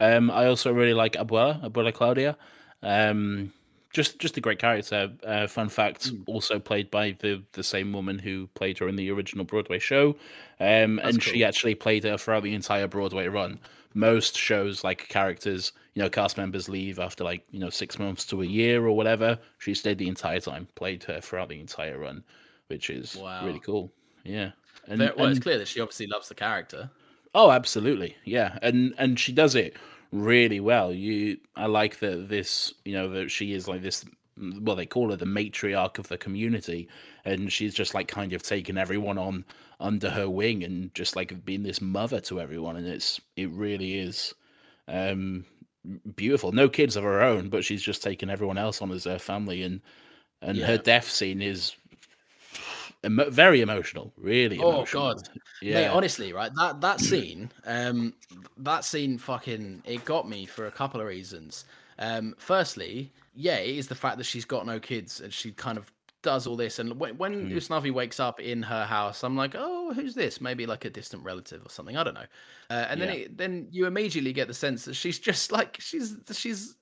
Um, I also really like Abuela, Abuela Claudia. Um, just just a great character. Uh, fun fact: mm. also played by the the same woman who played her in the original Broadway show, um, and cool. she actually played her throughout the entire Broadway run. Most shows, like characters, you know, cast members leave after like you know six months to a year or whatever. She stayed the entire time, played her throughout the entire run, which is wow. really cool. Yeah, and, well, and, it's clear that she obviously loves the character. Oh, absolutely, yeah, and and she does it really well. You, I like that this, you know, that she is like this well, they call her the matriarch of the community, and she's just like kind of taken everyone on under her wing and just like being this mother to everyone, and it's it really is um beautiful. No kids of her own, but she's just taken everyone else on as her family, and and Yeah. her death scene is emo- very emotional, really. Oh emotional. god, yeah. Mate, honestly, right? That that scene, um, that scene, fucking, it got me for a couple of reasons. Um, firstly, yeah, it is the fact that she's got no kids and she kind of does all this. And when when Hmm. Usnavi wakes up in her house, I'm like, oh, who's this? Maybe like a distant relative or something. I don't know. Uh, and then Yeah. it, then you immediately get the sense that she's just like she's she's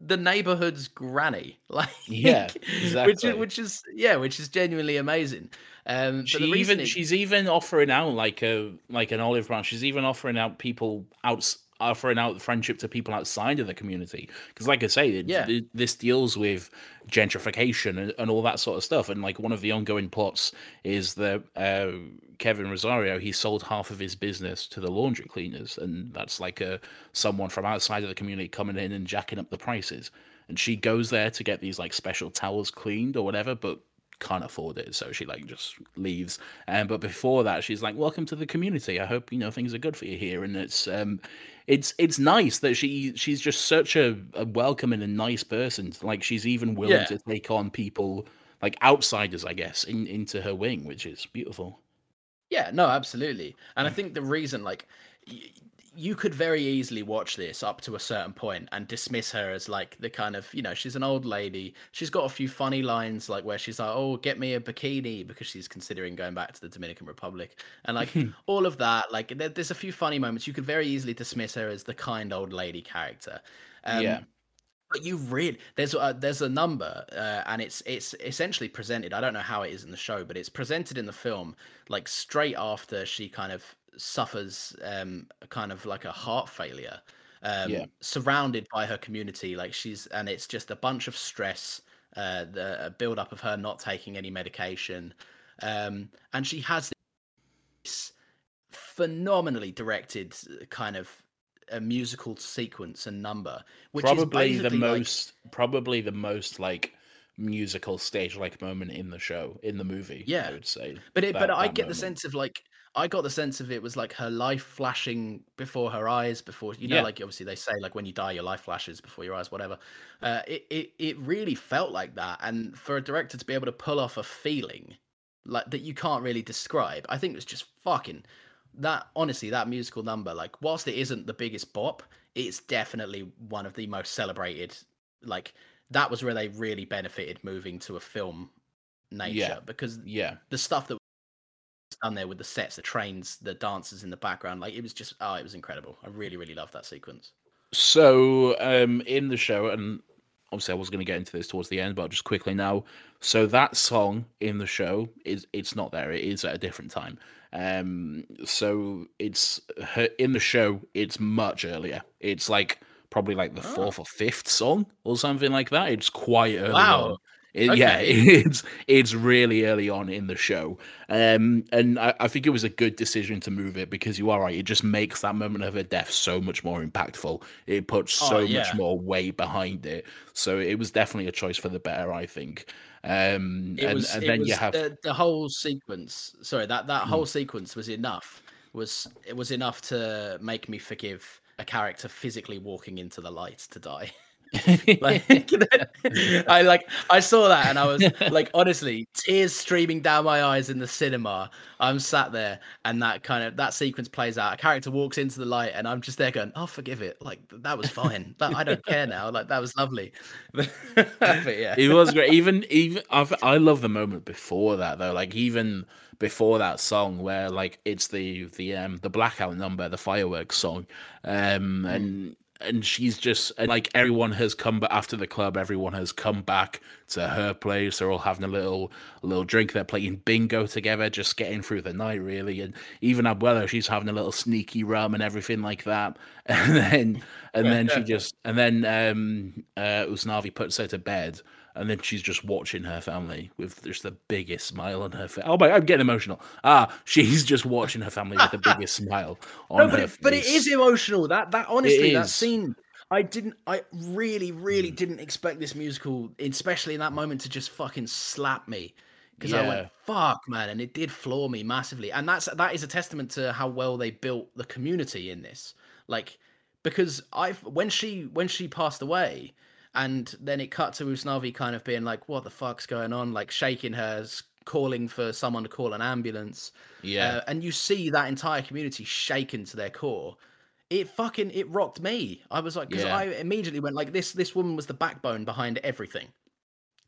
the neighborhood's granny <laughs> like Yeah, which exactly. is which is yeah which is genuinely amazing um but she even it- she's even offering out like a like an olive branch. She's even offering out people out offering out friendship to people outside of the community. Because like I say, it, Yeah. th- this deals with gentrification and, and all that sort of stuff. And like one of the ongoing plots is that uh, Kevin Rosario he sold half of his business to the laundry cleaners, and that's like a someone from outside of the community coming in and jacking up the prices. And she goes there to get these like special towels cleaned or whatever, but can't afford it, so she like just leaves. Um, but before that, she's like, "Welcome to the community. I hope you know things are good for you here." And it's um, it's it's nice that she she's just such a, a welcoming and nice person. Like she's even willing Yeah. to take on people like outsiders, I guess, in, into her wing, which is beautiful. Yeah, no, absolutely. And I think the reason, like, you could very easily watch this up to a certain point and dismiss her as like the kind of, you know, she's an old lady. She's got a few funny lines, like where she's like, "Oh, get me a bikini," because she's considering going back to the Dominican Republic, and like <laughs> all of that. Like, there, there's a few funny moments. You could very easily dismiss her as the kind old lady character. Um, Yeah. But you really there's a there's a number uh, and it's it's essentially presented i don't know how it is in the show but it's presented in the film like straight after she kind of suffers um kind of like a heart failure um Yeah. surrounded by her community like she's and it's just a bunch of stress uh the a build up of her not taking any medication um and she has this phenomenally directed uh, kind of a musical sequence and number which probably is the basically like- most, probably the most like musical stage like moment in the show in the movie. Yeah. I would say. But it, but I that get the sense of like I got the sense of it was like her life flashing before her eyes before you know Yeah. like obviously they say like when you die your life flashes before your eyes whatever. Uh, it it it really felt like that and for a director to be able to pull off a feeling like that you can't really describe I think it was just fucking that honestly that musical number like whilst it isn't the biggest bop it's definitely one of the most celebrated like that was where they really benefited moving to a film nature Yeah. because Yeah. the stuff that was done there with the sets, the trains, the dancers in the background, like it was just oh, it was incredible. I really, really loved that sequence. So, um, in the show, and obviously I was going to get into this towards the end, but just quickly now. So that song in the show is it's not there. It is at a different time. Um, so it's her in the show. It's much earlier. It's like probably like the fourth or fifth song or something like that. It's quite early. Wow. on. It- Yeah, <laughs> it's it's really early on in the show, um, and I, I think it was a good decision to move it because you are right. It just makes that moment of her death so much more impactful. It puts Oh, so yeah. much more weight behind it. So it was definitely a choice for the better, I think. Um, It and, was, and then was you have Hmm. the, the whole sequence. Sorry, that that whole sequence was enough. Was it was enough to make me forgive a character physically walking into the light to die. <laughs> <laughs> like <laughs> I like I saw that and I was like honestly tears streaming down my eyes in the cinema. I'm sat there and that kind of that sequence plays out. A character walks into the light and I'm just there going, "Oh, forgive it. Like that was fine. that I don't care now. Like that was lovely." <laughs> but yeah. it was great. Even even I've, I love the moment before that though. Like even before that song where like it's the the um the blackout number, the fireworks song, um and and she's just and like everyone has come but after the club. Everyone has come back to her place. They're all having a little a little drink. They're playing bingo together, just getting through the night really. And even Abuela, she's having a little sneaky rum and everything like that. <laughs> And then and then she just and then um uh Usnavi puts her to bed and then she's just watching her family with just the biggest smile on her face. Oh my, I'm getting emotional. Ah, <laughs> she's just watching her family with the biggest <laughs> smile on No, her but face. but it is emotional. That that honestly, that scene. I didn't. I really, really didn't expect this musical, especially in that moment, to just fucking slap me. Because I went, "Fuck, man," and it did floor me massively. And that's that is a testament to how well they built the community in this. Like, because I when she when she passed away, and then it cut to Usnavi kind of being like, "What the fuck's going on?" Like shaking her, s- calling for someone to call an ambulance. Yeah. Uh, and you see that entire community shaken to their core. It fucking it rocked me. I was like, because Yeah. I immediately went like, this this woman was the backbone behind everything.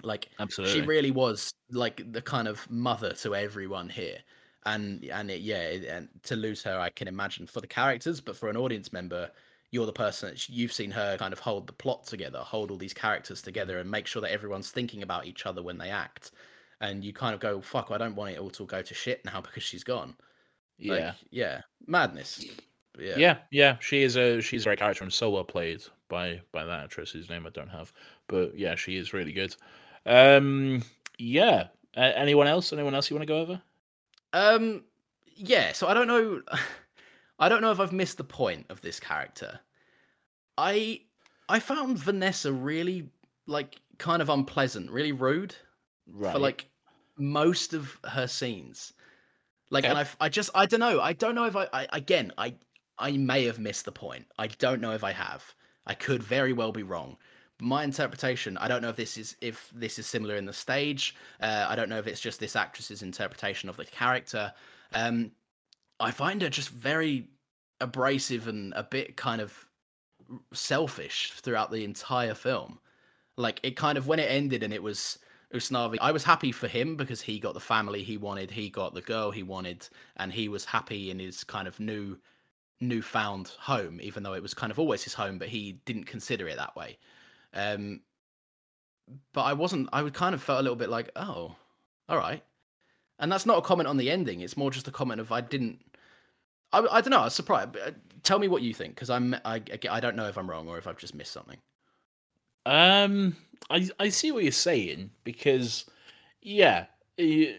Like Absolutely. she really was like the kind of mother to everyone here. And and it, yeah, it- and to lose her, I can imagine for the characters, but for an audience member, you're the person that you've seen her kind of hold the plot together, hold all these characters together, and make sure that everyone's thinking about each other when they act. And you kind of go, "Fuck, I don't want it all to go to shit now because she's gone." Like, yeah. yeah, madness. Yeah, yeah, yeah, She is a she's a great character and so well played by by that actress whose name I don't have, but yeah, she is really good. Um, yeah. Uh, anyone else? Anyone else you want to go over? Um, yeah. So I don't know. I don't know if I've missed the point of this character. I I found Vanessa really like kind of unpleasant, really rude Right. for like most of her scenes. Like, and I I just I don't know. I don't know if I, I again I I may have missed the point. I don't know if I have. I could very well be wrong. My interpretation. I don't know if this is if this is similar in the stage. Uh, I don't know if it's just this actress's interpretation of the character. Um, I find her just very abrasive and a bit kind of selfish throughout the entire film. Like it kind of when it ended and it was Usnavi, I was happy for him because he got the family he wanted, he got the girl he wanted, and he was happy in his kind of new newfound home, even though it was kind of always his home, but he didn't consider it that way. Um but I wasn't I would kind of felt a little bit like, oh, all right. And that's not a comment on the ending, it's more just a comment of I didn't I, I don't know. I was surprised. uh, Tell me what you think, because I'm I, I don't know if I'm wrong or if I've just missed something. Um, I I see what you're saying because, yeah, it,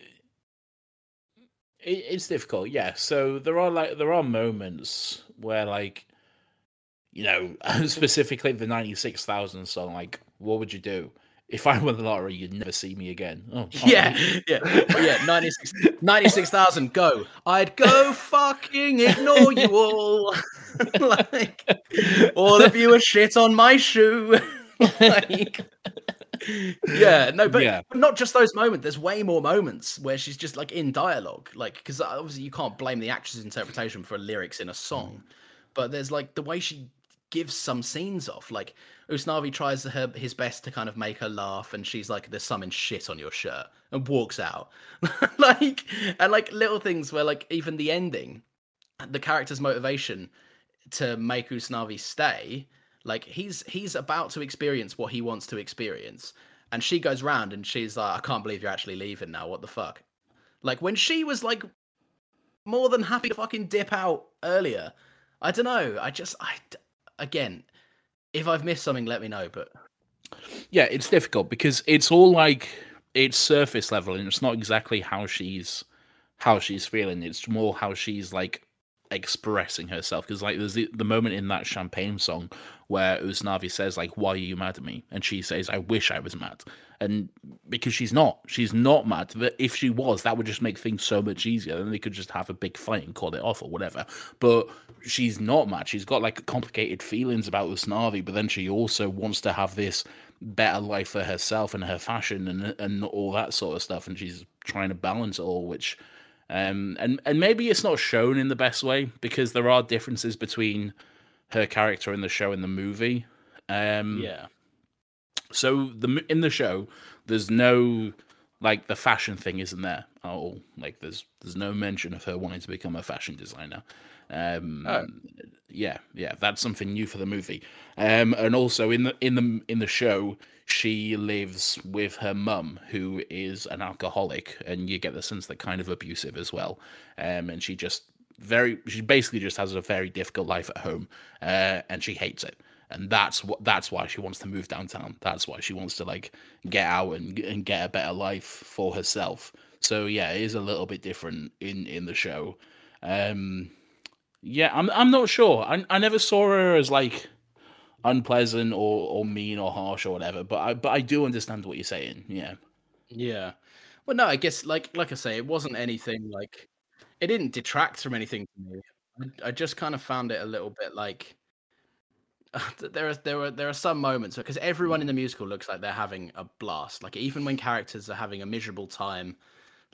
it's difficult. Yeah, so there are like there are moments where like, you know, <laughs> specifically the ninety six thousand song. Like, what would you do if I won the lottery? You'd never see me again. Oh, <laughs> Yeah, yeah, yeah. 96 96,000, go. I'd go fucking ignore you all. <laughs> like, all of you are shit on my shoe. <laughs> like, yeah, no, but, Yeah. but not just those moments. There's way more moments where she's just like in dialogue, like because obviously you can't blame the actress's interpretation for lyrics in a song, mm. but there's like the way she gives some scenes off. Like Usnavi tries her his best to kind of make her laugh, and she's like, "There's some in shit on your shirt," and walks out. <laughs> like and like little things where like even the ending, the character's motivation to make Usnavi stay, like he's he's about to experience what he wants to experience, and she goes round and she's like, "I can't believe you're actually leaving now. What the fuck?" Like when she was like more than happy to fucking dip out earlier. I don't know. I just I again, if I've missed something, let me know. But yeah, it's difficult because it's all like it's surface level and it's not exactly how she's how she's feeling. It's more how she's like expressing herself. Because like there's the, the moment in that champagne song where Usnavi says like, "Why are you mad at me?" and she says, "I wish I was mad." And because she's not, she's not mad. But if she was, that would just make things so much easier. Then they could just have a big fight and call it off or whatever. But she's not mad. She's got like complicated feelings about Usnavi, but then she also wants to have this better life for herself and her fashion and and all that sort of stuff. And she's trying to balance it all, which um and and maybe it's not shown in the best way because there are differences between her character in the show and the movie. Um yeah, so the in the show, there's no like the fashion thing isn't there at all. Like there's there's no mention of her wanting to become a fashion designer. Um, Oh. yeah, yeah, that's something new for the movie. Um, and also in the in the in the show, she lives with her mum, who is an alcoholic, and you get the sense that kind of abusive as well. Um, and she just very she basically just has a very difficult life at home, uh, and she hates it and that's what that's why she wants to move downtown. That's why she wants to like get out and and get a better life for herself. So yeah, it is a little bit different in in the show. Um, yeah, I'm I'm not sure. I I never saw her as like unpleasant or or mean or harsh or whatever. But I but I do understand what you're saying. Yeah. Yeah. Well, no, I guess like like I say, it wasn't anything like it didn't detract from anything to me. I, I just kind of found it a little bit like <laughs> there are there are there are some moments because everyone in the musical looks like they're having a blast. Like even when characters are having a miserable time,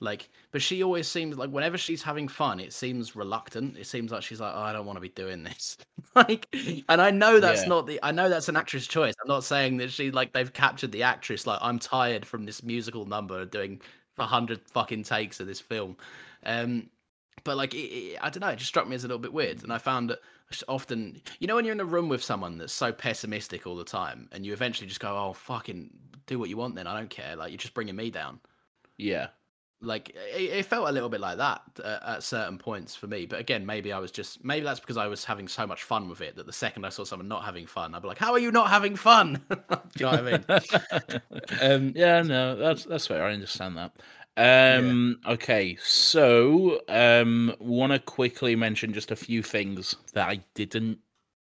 like but she always seems like whenever she's having fun, it seems reluctant. It seems like she's like, oh, I don't want to be doing this. <laughs> like, and I know that's Yeah. not the I know that's an actress choice. I'm not saying that she like they've captured the actress. Like I'm tired from this musical number doing a hundred fucking takes of this film. Um, but like it, it, I don't know, it just struck me as a little bit weird, and I found that often, you know, when you're in a room with someone that's so pessimistic all the time, and you eventually just go, "Oh, fucking do what you want," then I don't care. Like you're just bringing me down. Yeah. Like it, it felt a little bit like that uh, at certain points for me. But again, maybe I was just maybe that's because I was having so much fun with it that the second I saw someone not having fun, I'd be like, "How are you not having fun?" <laughs> do you know what I mean? <laughs> um, yeah, no, that's that's fair. I understand that. Um, okay, so um, want to quickly mention just a few things that I didn't,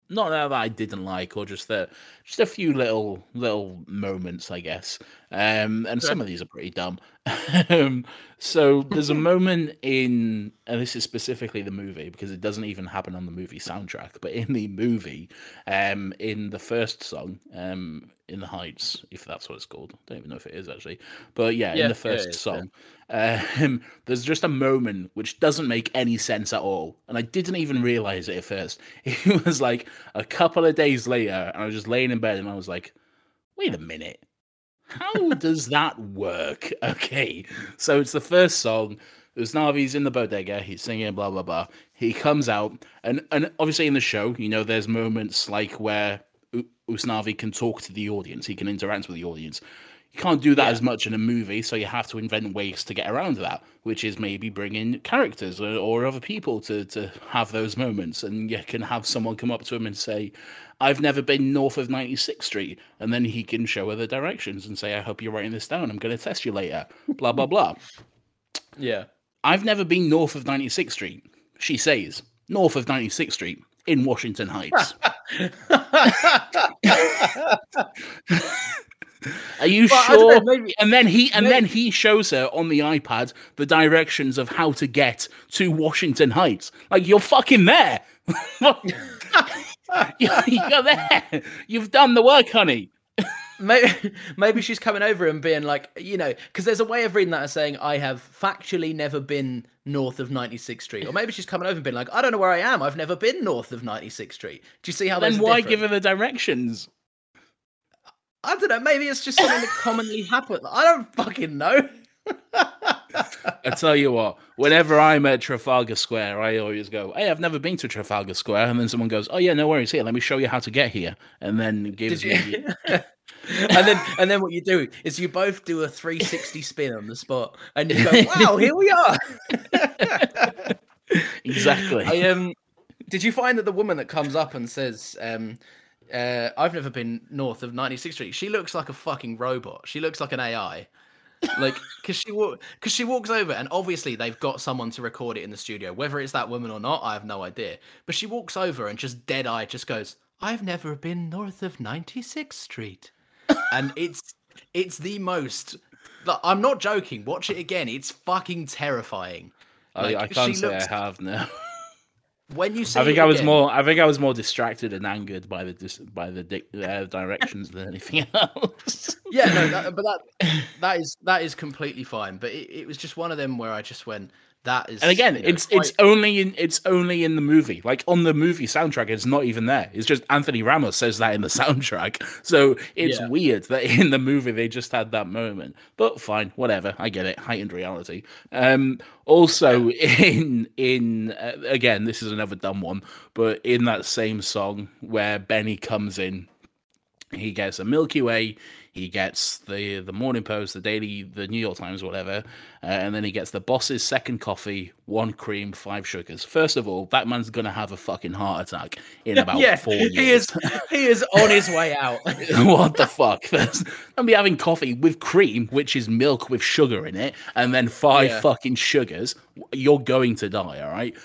not that I didn't like, or just that, just a few little little moments, I guess. Um, and some of these are pretty dumb. <laughs> um, so there's a <laughs> moment in, and this is specifically the movie because it doesn't even happen on the movie soundtrack, but in the movie, um, in the first song, um, in the Heights, if that's what it's called, I don't even know if it is actually, but yeah, Yeah, in the first yeah. song, um, <laughs> there's just a moment which doesn't make any sense at all, and I didn't even realize it at first. It was like a couple of days later, and I was just laying in bed, and I was like, "Wait a minute, how does that work?" <laughs> Okay, so it's the first song. Usnavi's in the bodega. He's singing blah blah blah. He comes out, and and obviously in the show, you know, there's moments like where Usnavi can talk to the audience. He can interact with the audience. You can't do that as much in a movie, so you have to invent ways to get around that, which is maybe bring in characters or, or other people to to have those moments, and you can have someone come up to him and say, "I've never been north of 96th Street," and then he can show her the directions and say, "I hope you're writing this down. I'm going to test you later." Blah blah blah. yeah. I've never been north of 96th Street. She says, north of 96th Street in Washington Heights. <laughs> <laughs> <laughs> <laughs> Are you Well, sure? know, maybe- and then he and maybe- then he shows her on the iPad the directions of how to get to Washington Heights. Like you're fucking there. <laughs> <laughs> you're, there. You've done the work, honey. Maybe, maybe she's coming over and being like, you know, because there's a way of reading that as saying, I have factually never been north of 96th Street. Or maybe she's coming over and being like, I don't know where I am. I've never been north of 96th Street. Do you see how Then why different? give her the directions? I don't know. Maybe it's just something that commonly happens. I don't fucking know. I tell you what, whenever I'm at Trafalgar Square, I always go, "Hey, I've never been to Trafalgar Square," and then someone goes, "Oh yeah, no worries. Here, let me show you how to get here," and then gives Did me. <laughs> and then and then what you do is you both do a 360 spin on the spot and you go, <laughs> Wow, here we are. <laughs> exactly. I um did you find that the woman that comes up and says, um, uh, I've never been north of 96th Street, she looks like a fucking robot. She looks like an AI. Like, <laughs> because she walk, because she walks over, and obviously they've got someone to record it in the studio. Whether it's that woman or not, I have no idea. But she walks over and just dead eye just goes, "I've never been north of 96th Street," <laughs> and it's it's the most. like, I'm not joking. Watch it again. It's fucking terrifying. I, Like, I can't say looks- I have now. <laughs> When you see, I think I was again- more. I think I was more distracted and angered by the dis- by the di- uh, directions than anything <laughs> else. yeah, no, that, but that that is that is completely fine. But it, it was just one of them where I just went, that is. And again, you know, it's it's only in it's only in the movie. Like on the movie soundtrack, it's not even there. It's just Anthony Ramos says that in the <laughs> soundtrack. So it's Yeah. weird that in the movie they just had that moment. But fine, whatever. I get it. Heightened reality. Um, also in in uh, again, this is another dumb one, but in that same song where Benny comes in he gets a Milky Way, he gets the the Morning Post, the Daily, the New York Times, whatever, uh, and then he gets the boss's second coffee, one cream, five sugars. First of all, that man's gonna have a fucking heart attack in <laughs> about yeah, four years. he is he is on his way out. <laughs> what the fuck? There's, I'm be having coffee with cream, which is milk with sugar in it, and then five Yeah. fucking sugars. you're going to die. All right.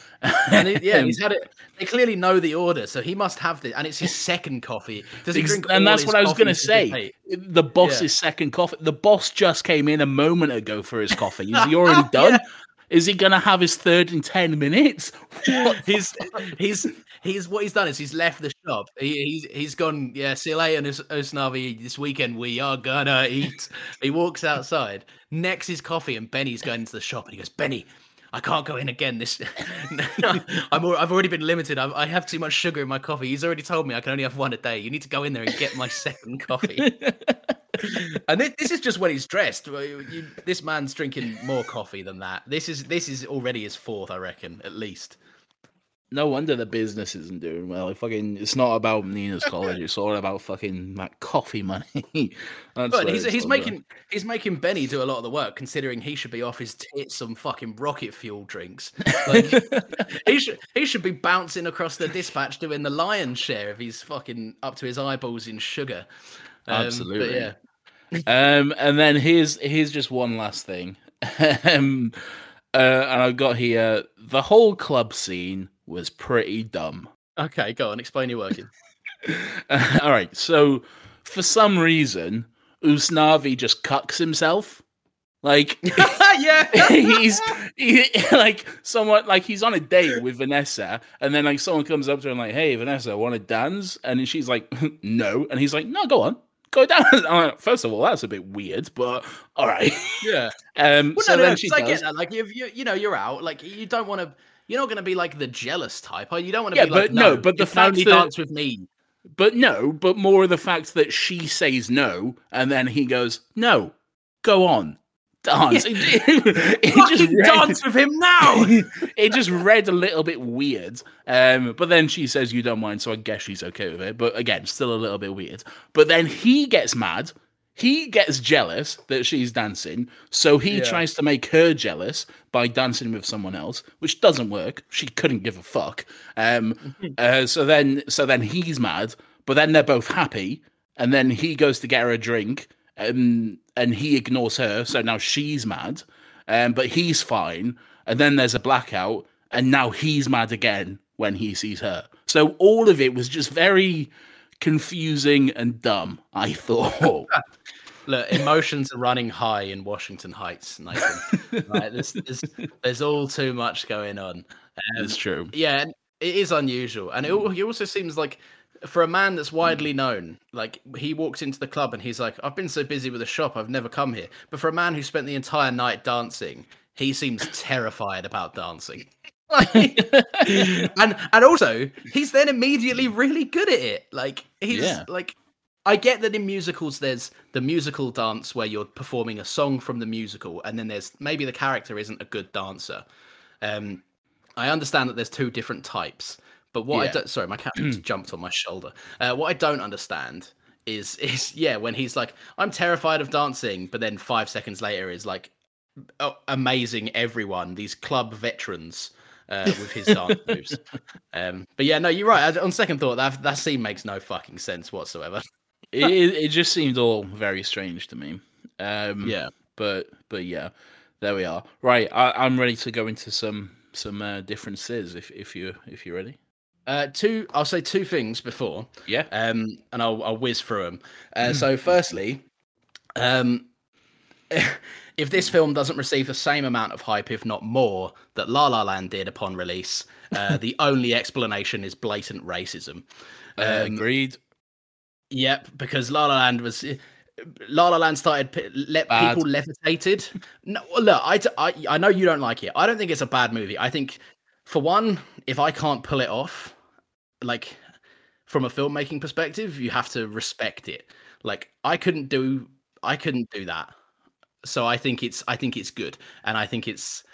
And he, yeah, <laughs> he's had it. They clearly know the order, so he must have this. And it's his second coffee. Does he drink? and that's what I was going to to say. The boss's Yeah. second coffee. The boss just came in a moment ago for his coffee. Is he already <laughs> done? Is he going to have his third in ten minutes? <laughs> he's he's he's what he's done is he's left the shop. He, he's he's gone. Yeah, see you later, Us- Usnavi. This weekend we are gonna eat. he walks outside, Next his coffee, and Benny's going into the shop, and he goes, Benny. I can't go in again. This, <laughs> I'm. I've already been limited. I, I have too much sugar in my coffee. He's already told me I can only have one a day. You need to go in there and get my <laughs> second coffee. and this, this is just when he's dressed. Well, you- you- this man's drinking more coffee than that. This is this is already his fourth, I reckon, at least. No wonder the business isn't doing well. It fucking, it's not about Nina's college. It's all about fucking that coffee money. <laughs> But he's he's making he's making Benny do a lot of the work, considering he should be off his tits on fucking rocket fuel drinks. Like, <laughs> he should he should be bouncing across the dispatch doing the lion's share if he's fucking up to his eyeballs in sugar. Um, but Absolutely. yeah. um, and then here's here's just one last thing. <laughs> um, uh, and I've got here the whole club scene was pretty dumb. Okay, go on. Explain your working. <laughs> All right, so for some reason, Usnavi just cucks himself. Like <laughs> yeah. <laughs> he's he, like someone like he's on a date with Vanessa, and then like someone comes up to him like, "Hey, Vanessa, want to dance?" And she's like, "No," and he's like, "No, go on, go down." Like, First of all, that's a bit weird, but all right. Yeah. Um, Well, so no, no, then no, she 'cause I does. get that. Like, if you you know you're out, like you don't want to. You're not going to be like the jealous type. Or you don't want to Yeah, be like, but no, but the you can only fact that- dance with me. But no, but more of the fact that she says no, and then he goes, "No, go on, dance." It, it- <laughs> it just <laughs> read- dance with him now. <laughs> it just read a little bit weird. Um, but then she says you don't mind, so I guess she's okay with it. But again, still a little bit weird. But then he gets mad. He gets jealous that she's dancing, so he Yeah. tries to make her jealous by dancing with someone else, which doesn't work. She couldn't give a fuck. Um, <laughs> uh, so then, so then he's mad, but then they're both happy, and then he goes to get her a drink, um, and he ignores her, so now she's mad, um, but he's fine, and then there's a blackout, and now he's mad again when he sees her. So all of it was just very confusing and dumb. I thought. <laughs> Look, emotions are running high in Washington Heights, Nathan. right, there's, there's, there's all too much going on. Um, it's true. Yeah, and it is unusual, and it, he also seems like for a man that's widely known, like he walks into the club and he's like, "I've been so busy with the shop, I've never come here." But for a man who spent the entire night dancing, he seems terrified about dancing. <laughs> <laughs> And and also he's then immediately really good at it. Like he's Yeah. like I get that in musicals there's the musical dance where you're performing a song from the musical, and then there's maybe the character isn't a good dancer. Um, I understand that there's two different types, but what I Yeah. don't sorry, my cat just <clears throat> jumped on my shoulder. Uh, what I don't understand is <laughs> is yeah, when he's like, I'm terrified of dancing, but then five seconds later is like oh, amazing everyone, these club veterans. Uh, with his dance <laughs> moves, um, but yeah, no, you're right. On second thought, that that scene makes no fucking sense whatsoever. <laughs> it, it just seemed all very strange to me. Um, Yeah. but but yeah, there we are. Right, I, I'm ready to go into some some uh, differences if if you if you're ready. Uh, two, I'll say two things before. Yeah. Um, and I'll I'll whiz through them. Uh, so firstly, um, <laughs> if this film doesn't receive the same amount of hype, if not more, that La La Land did upon release, uh, <laughs> the only explanation is blatant racism. Uh, Um, agreed. Yep, because La La Land was. La La Land started let Bad. people levitated. No, look, I, I I know you don't like it. I don't think it's a bad movie. I think, for one, if I can't pull it off, like from a filmmaking perspective, you have to respect it. Like I couldn't do I couldn't do that. So I think it's I think it's good, and I think it's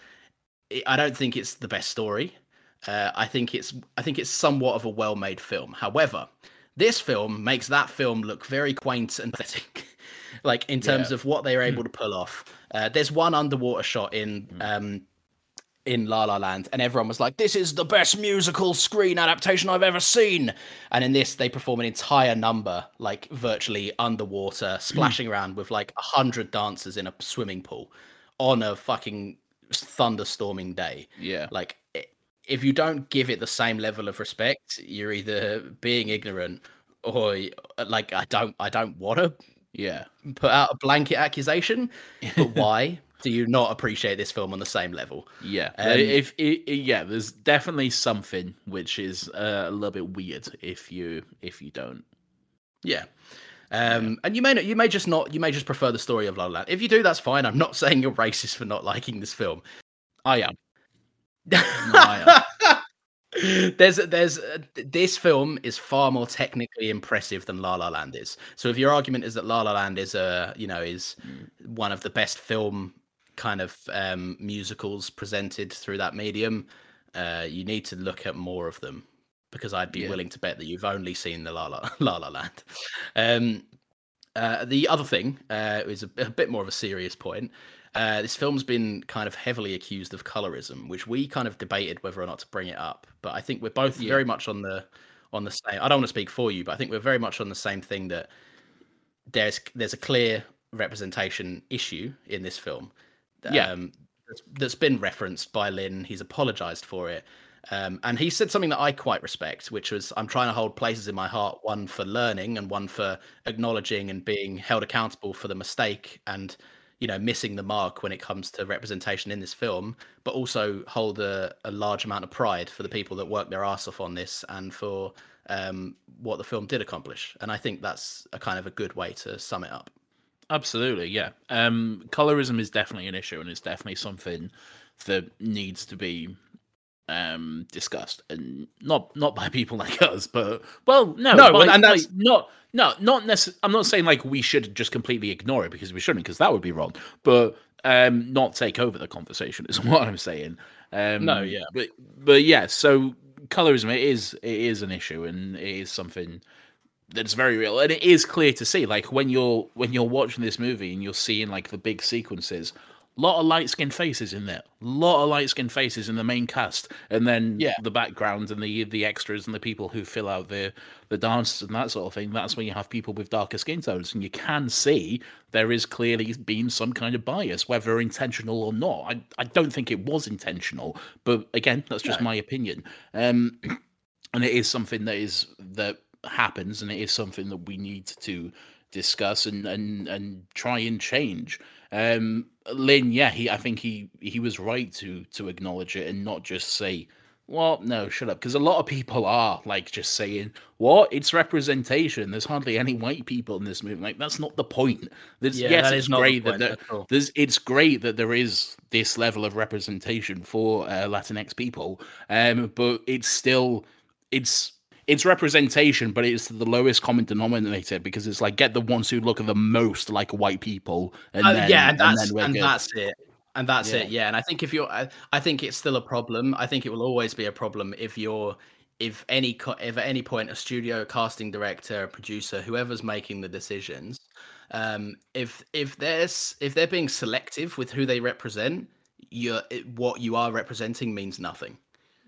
I don't think it's the best story. Uh, I think it's I think it's somewhat of a well-made film. However, this film makes that film look very quaint and pathetic, <laughs> like in terms Yeah. of what they are able to pull off. Uh, there's one underwater shot in um, in La La Land, and everyone was like, "This is the best musical screen adaptation I've ever seen." And in this, they perform an entire number, like virtually underwater, hmm. splashing around with like a hundred dancers in a swimming pool on a fucking thunderstorming day. Yeah. Like if you don't give it the same level of respect, you're either being ignorant or like I don't I don't want to Yeah. put out a blanket accusation, <laughs> but why do you not appreciate this film on the same level? Yeah, Um, if yeah, there's definitely something which is uh, a little bit weird if you if you don't. Yeah. Um, and you may not, you may just not, you may just prefer the story of La La Land. If you do, that's fine. I'm not <laughs> saying you're racist for not liking this film. I am. I <laughs> there's, there's, uh, this film is far more technically impressive than La La Land is. So if your argument is that La La Land is a, you know, is one of the best film kind of um, musicals presented through that medium, uh, you need to look at more of them because I'd be Yeah. willing to bet that you've only seen the La La, <laughs> La, La Land. Um, uh, the other thing uh, is a, a bit more of a serious point. Uh, this film's been kind of heavily accused of colorism, which we kind of debated whether or not to bring it up. But I think we're both Yeah. very much on the on the same. I don't want to speak for you, but I think we're very much on the same thing that there's there's a clear representation issue in this film. Yeah. um, that's, been referenced by Lin. He's apologized for it. Um, and he said something that I quite respect, which was I'm trying to hold places in my heart, one for learning and one for acknowledging and being held accountable for the mistake and you know missing the mark when it comes to representation in this film, but also hold a, a large amount of pride for the people that worked their ass off on this and for um, what the film did accomplish. And I think that's a kind of a good way to sum it up. Absolutely, yeah. Um, colorism is definitely an issue, and it's definitely something that needs to be um discussed, and not not by <laughs> people like us, but well, no, No, by- and that's- not no, not necessarily. I'm not saying like we should just completely ignore it because we shouldn't, because that would be wrong. But um, not take over the conversation is <laughs> what I'm saying. Um, No, yeah. but but yeah. So colorism it is it is an issue, and it is something that's very real. And it is clear to see like when you're when you're watching this movie and you're seeing like the big sequences a lot of light skinned faces in there. A lot of light skinned faces in the main cast. And then Yeah. the background and the the extras and the people who fill out the the dances and that sort of thing that's when you have people with darker skin tones. And you can see there is clearly been some kind of bias whether intentional or not. I, I don't think it was intentional but again that's just No. my opinion. Um <clears throat> and it is something that is that happens and it is something that we need to discuss and and and try and change. Um Lin yeah he i think he he was right to to acknowledge it and not just say well no shut up because a lot of people are like just saying what? It's representation. There's hardly any white people in this movie. Like that's not the point. There's Yeah, yes that it's is not the great that there, there's it's great that there is this level of representation for uh, latinx people um but it's still it's it's representation, but it's the lowest common denominator because it's like get the ones who look the most like white people, and Uh, then, yeah, and that's then and that's it. And that's Yeah. it. Yeah, and I think if you're, I, I think it's still a problem. I think it will always be a problem if you're, if any, if at any point a studio casting director, a producer, whoever's making the decisions, um, if if there's if they're being selective with who they represent, you're what you are representing means nothing.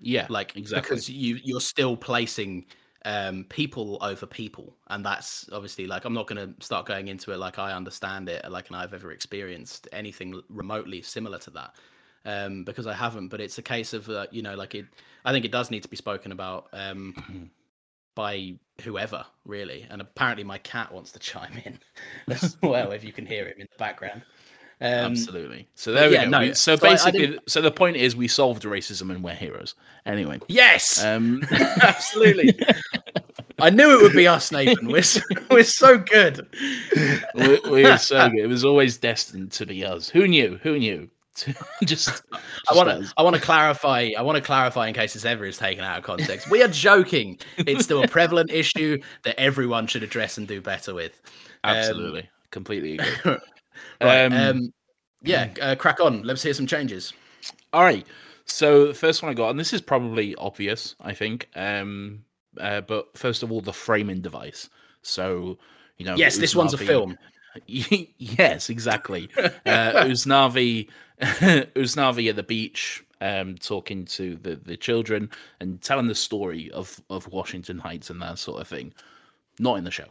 Yeah, Like exactly. because you you're still placing um people over people and that's obviously like i'm not going to start going into it like i understand it like and i've ever experienced anything remotely similar to that um because i haven't but it's a case of uh, you know like it i think it does need to be spoken about um by whoever really and apparently my cat wants to <laughs> chime in as well if you can hear him in the background um Absolutely. So there we yeah, go. no, We- so so basically, so the point is, we solved racism and we're heroes. Anyway, yes um, <laughs> <laughs> absolutely i knew it would be us nathan we're so, <laughs> we're so good we, we're so good. It was always destined to be us. Who knew? Who knew? just, just I want to. I want to clarify. I want to clarify in case this ever is taken out of context. We are joking. It's still a prevalent issue that everyone should address and do better with. Um, Absolutely, completely agree. Right. Um, Um, yeah. Uh, crack on. Let's hear some changes. All right. So the first one I got, and this is probably obvious, I think. Um, uh, but first of all, the framing device. So you know, Yes, this one's a film. <laughs> yes, exactly. Uh, <laughs> Usnavi, <laughs> Usnavi at the beach, um, talking to the, the children and telling the story of of Washington Heights and that sort of thing. Not in the show.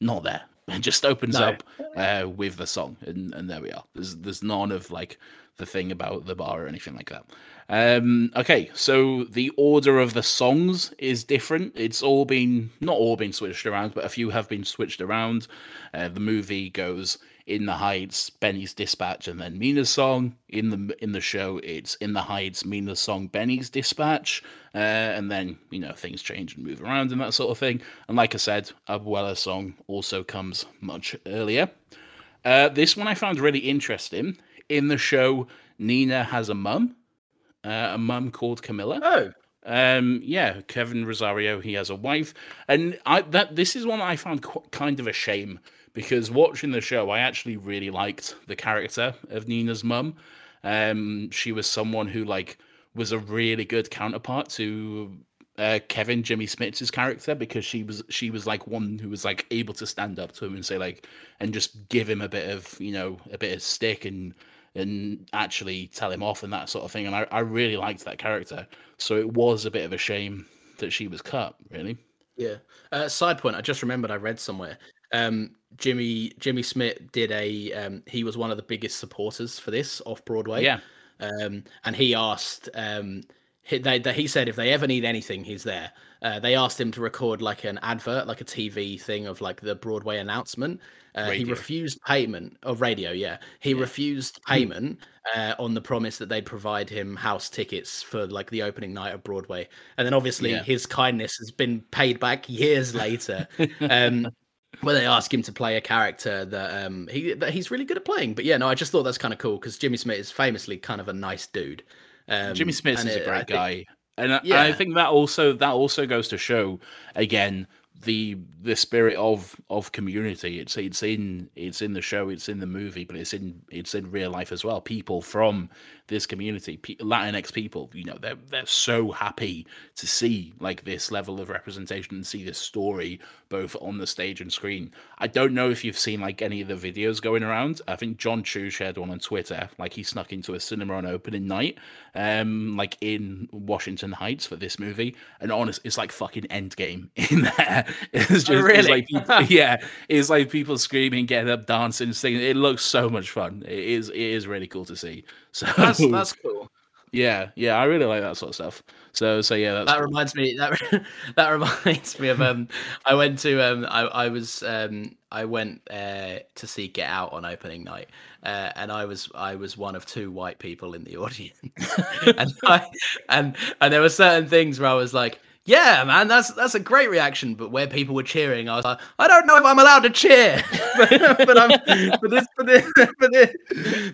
Not there. It <laughs> just opens No. up uh, with the song, and, and there we are. There's there's none of like the thing about the bar or anything like that. Um, okay, so the order of the songs is different. It's all been not all been switched around, but a few have been switched around. Uh, the movie goes in the Heights, Benny's Dispatch, and then Nina's song. In the in the show, it's in the Heights, Nina's song, Benny's Dispatch, uh, and then you know things change and move around and that sort of thing. And like I said, Abuela's song also comes much earlier. Uh, this one I found really interesting. In the show, Nina has a mum, uh, a mum called Camila. Oh, Um, yeah, Kevin Rosario. He has a wife, and I that this is one I found qu- kind of a shame because watching the show, I actually really liked the character of Nina's mum. Um, she was someone who like was a really good counterpart to uh, Kevin Jimmy Smits's character because she was she was like one who was like able to stand up to him and say like and just give him a bit of you know a bit of stick and and actually tell him off and that sort of thing. And I, I really liked that character. So it was a bit of a shame that she was cut, really. Yeah. Uh, side point, I just remembered I read somewhere. Um, Jimmy Jimmy Smits did a. Um, he was one of the biggest supporters for this off Broadway. Yeah. Um, and he asked. Um, he, they, they, he said if they ever need anything, he's there. Uh, they asked him to record like an advert, like a TV thing of like the Broadway announcement. Uh, he refused payment of radio. Yeah, he refused payment uh, on the promise that they'd provide him house tickets for like the opening night of Broadway. And then obviously Yeah. his kindness has been paid back years later. <laughs> um, where they ask him to play a character that um he that he's really good at playing. But yeah, no, I just thought that's kind of cool because Jimmy Smits is famously kind of a nice dude. Um, Jimmy Smits is a great I think- guy, and I, Yeah. I think that also that also goes to show again the the spirit of of community. It's it's in it's in the show, it's in the movie, but it's in it's in real life as well. People from this community, Latinx people, you know, they're they're so happy to see like this level of representation and see this story both on the stage and screen. I don't know if you've seen like any of the videos going around. I think Jon Chu shared one on Twitter, like he snuck into a cinema on opening night, um, like in Washington Heights for this movie, and honest, it's like fucking Endgame <laughs> in there. It's just it's really? like <laughs> people- yeah, it's like people screaming, getting up, dancing, singing. It looks so much fun. It is it is really cool to see. So That's <laughs> that's cool. yeah, yeah, I really like that sort of stuff. So so yeah, that's that cool. reminds me that <laughs> that reminds me of um I went to um I, I was um I went uh to see Get Out on opening night uh, and I was I was one of two white people in the <laughs> audience and I and and there were certain things where I was like yeah man that's that's a great reaction but where people were cheering I was like I don't know if I'm allowed to cheer. <laughs> But, but I'm but this but this <laughs> but this,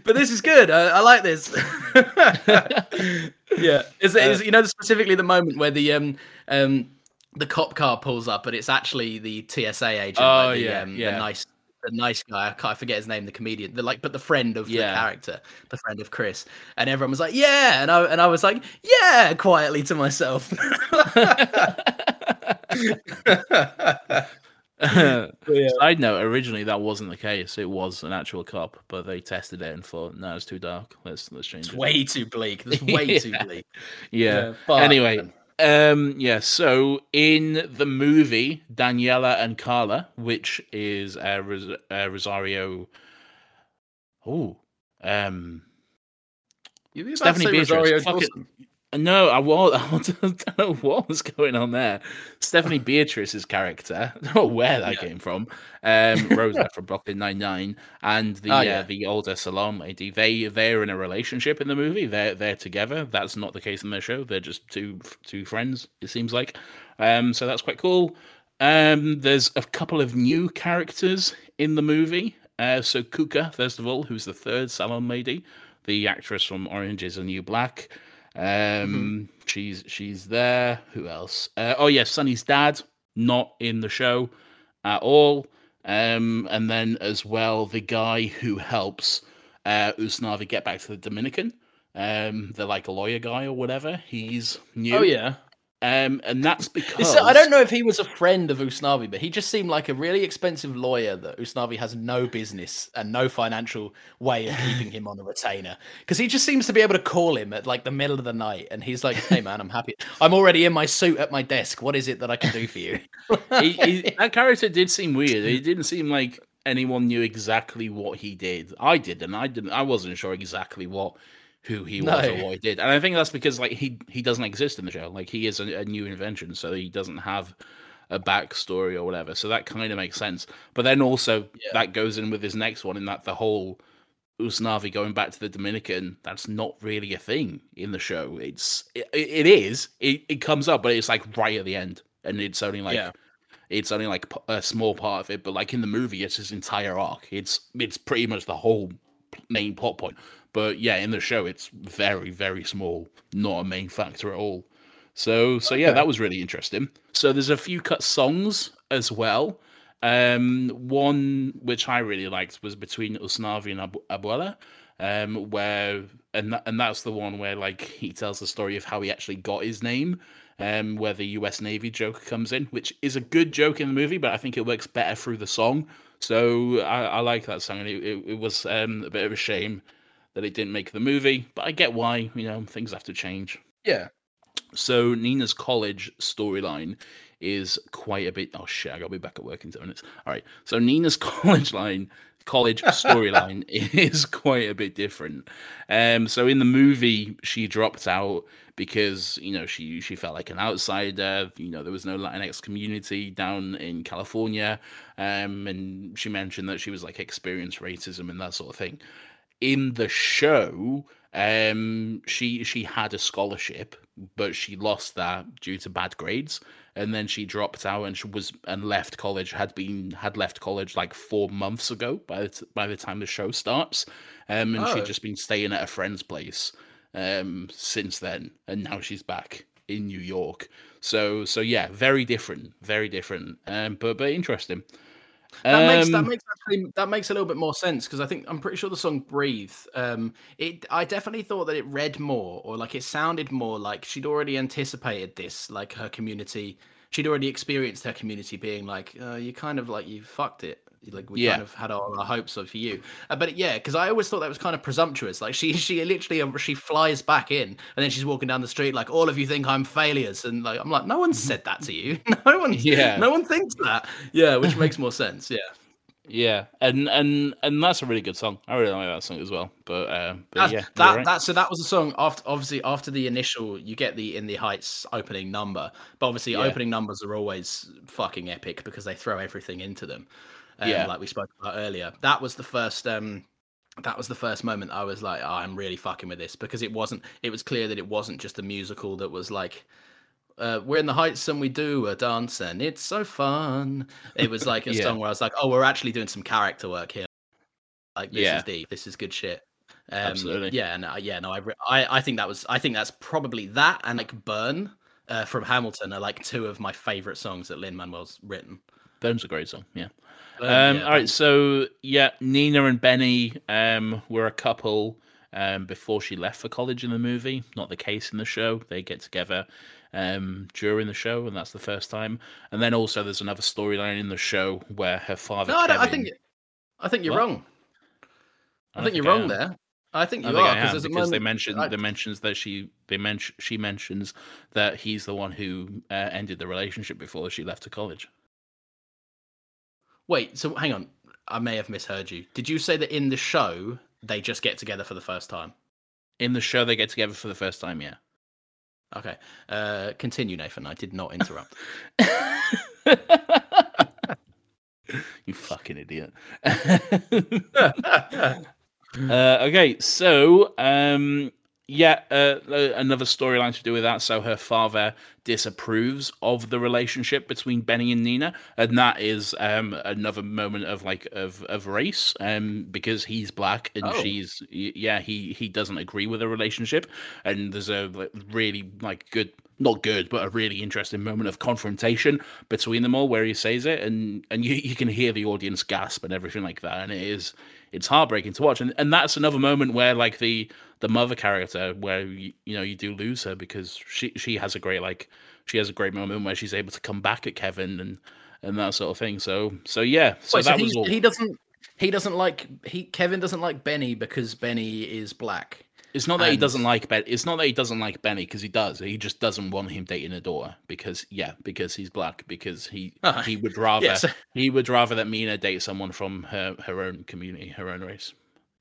but this is good. I, I like this. <laughs> Yeah. Is, it is you know specifically the moment where the um um the cop car pulls up but it's actually the TSA agent Oh, like the, yeah, um, yeah. the nice the nice guy I, can't, I forget his name the comedian the like but the friend of Yeah. the character the friend of Chris and everyone was like yeah and I and I was like yeah quietly to myself <laughs> Side note: Originally, that wasn't the case. It was an actual cop, but they tested it and thought, "No, it's too dark. Let's let's change it's it." way too bleak it's <laughs> way too bleak Yeah. Yeah, but- anyway, um, yeah. So in the movie, Daniela and Carla, which is uh, Ros- uh, Rosario. Oh, um, You to Stephanie Beatrice. Rosario Fuck it. No, I was. <laughs> I don't know what was going on there. Stephanie <laughs> Beatrice's character. <laughs> I don't know where that came from. Um, Rosa from Brooklyn Nine Nine, and the Oh, uh, yeah. the older salon lady. They they're in a relationship in the movie. They're they're together. That's not the case in the show. They're just two two friends. It seems like. Um, so that's quite cool. Um, there's a couple of new characters in the movie. Uh, so Cuca, first of all, who's the third salon lady, the actress from Orange is the New Black. Um, she's she's there. Who else? Uh, oh yeah, Sonny's dad, not in the show at all. Um, and then as well, the guy who helps uh, Usnavi get back to the Dominican. Um, they're like a lawyer guy or whatever. He's new. oh yeah Um, and that's because I don't know if he was a friend of Usnavi, but he just seemed like a really expensive lawyer that Usnavi has no business and no financial way of keeping him on a retainer. Because he just seems to be able to call him at like the middle of the night, and he's like, "Hey man, I'm happy. I'm already in my suit at my desk. What is it that I can do for you?" he, he, <laughs> that character did seem weird. It didn't seem like anyone knew exactly what he did. I did, and I didn't. I wasn't sure exactly what who he was no. or what he did. And I think that's because like he he doesn't exist in the show. Like he is a, a new invention, so he doesn't have a backstory or whatever. So that kind of makes sense. But then also yeah. that goes in with his next one in that the whole Usnavi going back to the Dominican, that's not really a thing in the show. It's it, it is. It, it comes up, but it's like right at the end. And it's only like yeah. it's only like a small part of it, but like in the movie, it's his entire arc. It's it's pretty much the whole main plot point. But yeah, in the show, it's very, very small, not a main factor at all. So, so yeah, that was really interesting. So there's a few cut songs as well. Um, one which I really liked was between Usnavi and Abu- Abuela, um, where and th- and that's the one where like he tells the story of how he actually got his name, um, where the U.S. Navy joke comes in, which is a good joke in the movie, but I think it works better through the song. So I, I like that song, and it, it, it was um, a bit of a shame that it didn't make the movie, but I get why. You know, things have to change. Yeah. So Nina's college storyline is quite a bit. Oh shit! I gotta be back at work in ten minutes. All right. So Nina's <laughs> college line, college storyline <laughs> is quite a bit different. Um. So in the movie, she dropped out because you know she she felt like an outsider. You know there was no Latinx community down in California. Um. And she mentioned that she was like experienced racism and that sort of thing in the show, um, she she had a scholarship, but she lost that due to bad grades, and then she dropped out and she was and left college. Had been had left college like four months ago by the t- by the time the show starts, um, and oh. she'd just been staying at a friend's place um since then, and now she's back in New York. So so yeah, very different, very different, um, but but interesting. That makes that um, makes actually, that makes a little bit more sense because I think I'm pretty sure the song "Breathe." Um, it I definitely thought that it read more or like it sounded more like she'd already anticipated this, like her community. She'd already experienced her community being like, uh, "You kind of like you fucked it." Like we yeah. kind of had our, our hopes of for you uh, but yeah because i always thought that was kind of presumptuous like she she literally uh, she flies back in and then she's walking down the street like all of you think i'm failures and like i'm like no one said that to you <laughs> no one <laughs> yeah no one thinks that yeah which makes more sense yeah <laughs> yeah, and and and that's a really good song. I really like that song as well. But, uh, but that's, yeah, that right. that so that was a song after obviously after the initial you get the in the heights opening number, but obviously yeah. opening numbers are always fucking epic because they throw everything into them um, yeah. like we spoke about earlier. That was the first. Um, that was the first moment I was like, oh, I'm really fucking with this because it wasn't. It was clear that it wasn't just a musical that was like. Uh, we're in the heights and we do a dance and it's so fun. It was like <laughs> a yeah. song where I was like, oh, we're actually doing some character work here. Like this yeah. is deep. This is good shit. Um, Absolutely. Yeah, and no, yeah, no, I, I, I think that was, I think that's probably that and like Burn uh, from Hamilton are like two of my favorite songs that Lin Manuel's written. Burn's a great song. Yeah. Um, yeah, all right, so yeah, Nina and Benny um, were a couple um, before she left for college in the movie. Not the case in the show. They get together um, during the show, and that's the first time. And then also, there's another storyline in the show where her father. No, Kevin... I, think I think you're what? wrong. I, I think, think, you're wrong there. I think you I think are because moment... they mention I... they mentions that she they mention she mentions that he's the one who uh, ended the relationship before she left to college. Wait, so hang on. I may have misheard you. Did you say that in the show they just get together for the first time? In the show, they get together for the first time. Yeah. Okay. Uh, continue, Nathan. I did not interrupt. <laughs> you fucking idiot. <laughs> uh, okay, so um, yeah, uh, another storyline to do with that. So her father disapproves of the relationship between Benny and Nina, and that is um, another moment of like of of race, um, because he's black and oh. she's yeah he he doesn't agree with the relationship, and there's a like, really like good not good, but a really interesting moment of confrontation between them all where he says it, and and you, you can hear the audience gasp and everything like that, and it is it's heartbreaking to watch, and and that's another moment where like the the mother character where you, you know you do lose her because she she has a great like she has a great moment where she's able to come back at Kevin and and that sort of thing. So so yeah, so Wait, that he, was all. he doesn't he doesn't like he Kevin doesn't like Benny because Benny is black. It's not that he doesn't like Ben. It's not that he doesn't like Benny because he does. He just doesn't want him dating a daughter because yeah, because he's black. Because he <laughs> he would rather yes. <laughs> he would rather that Nina date someone from her her own community, her own race.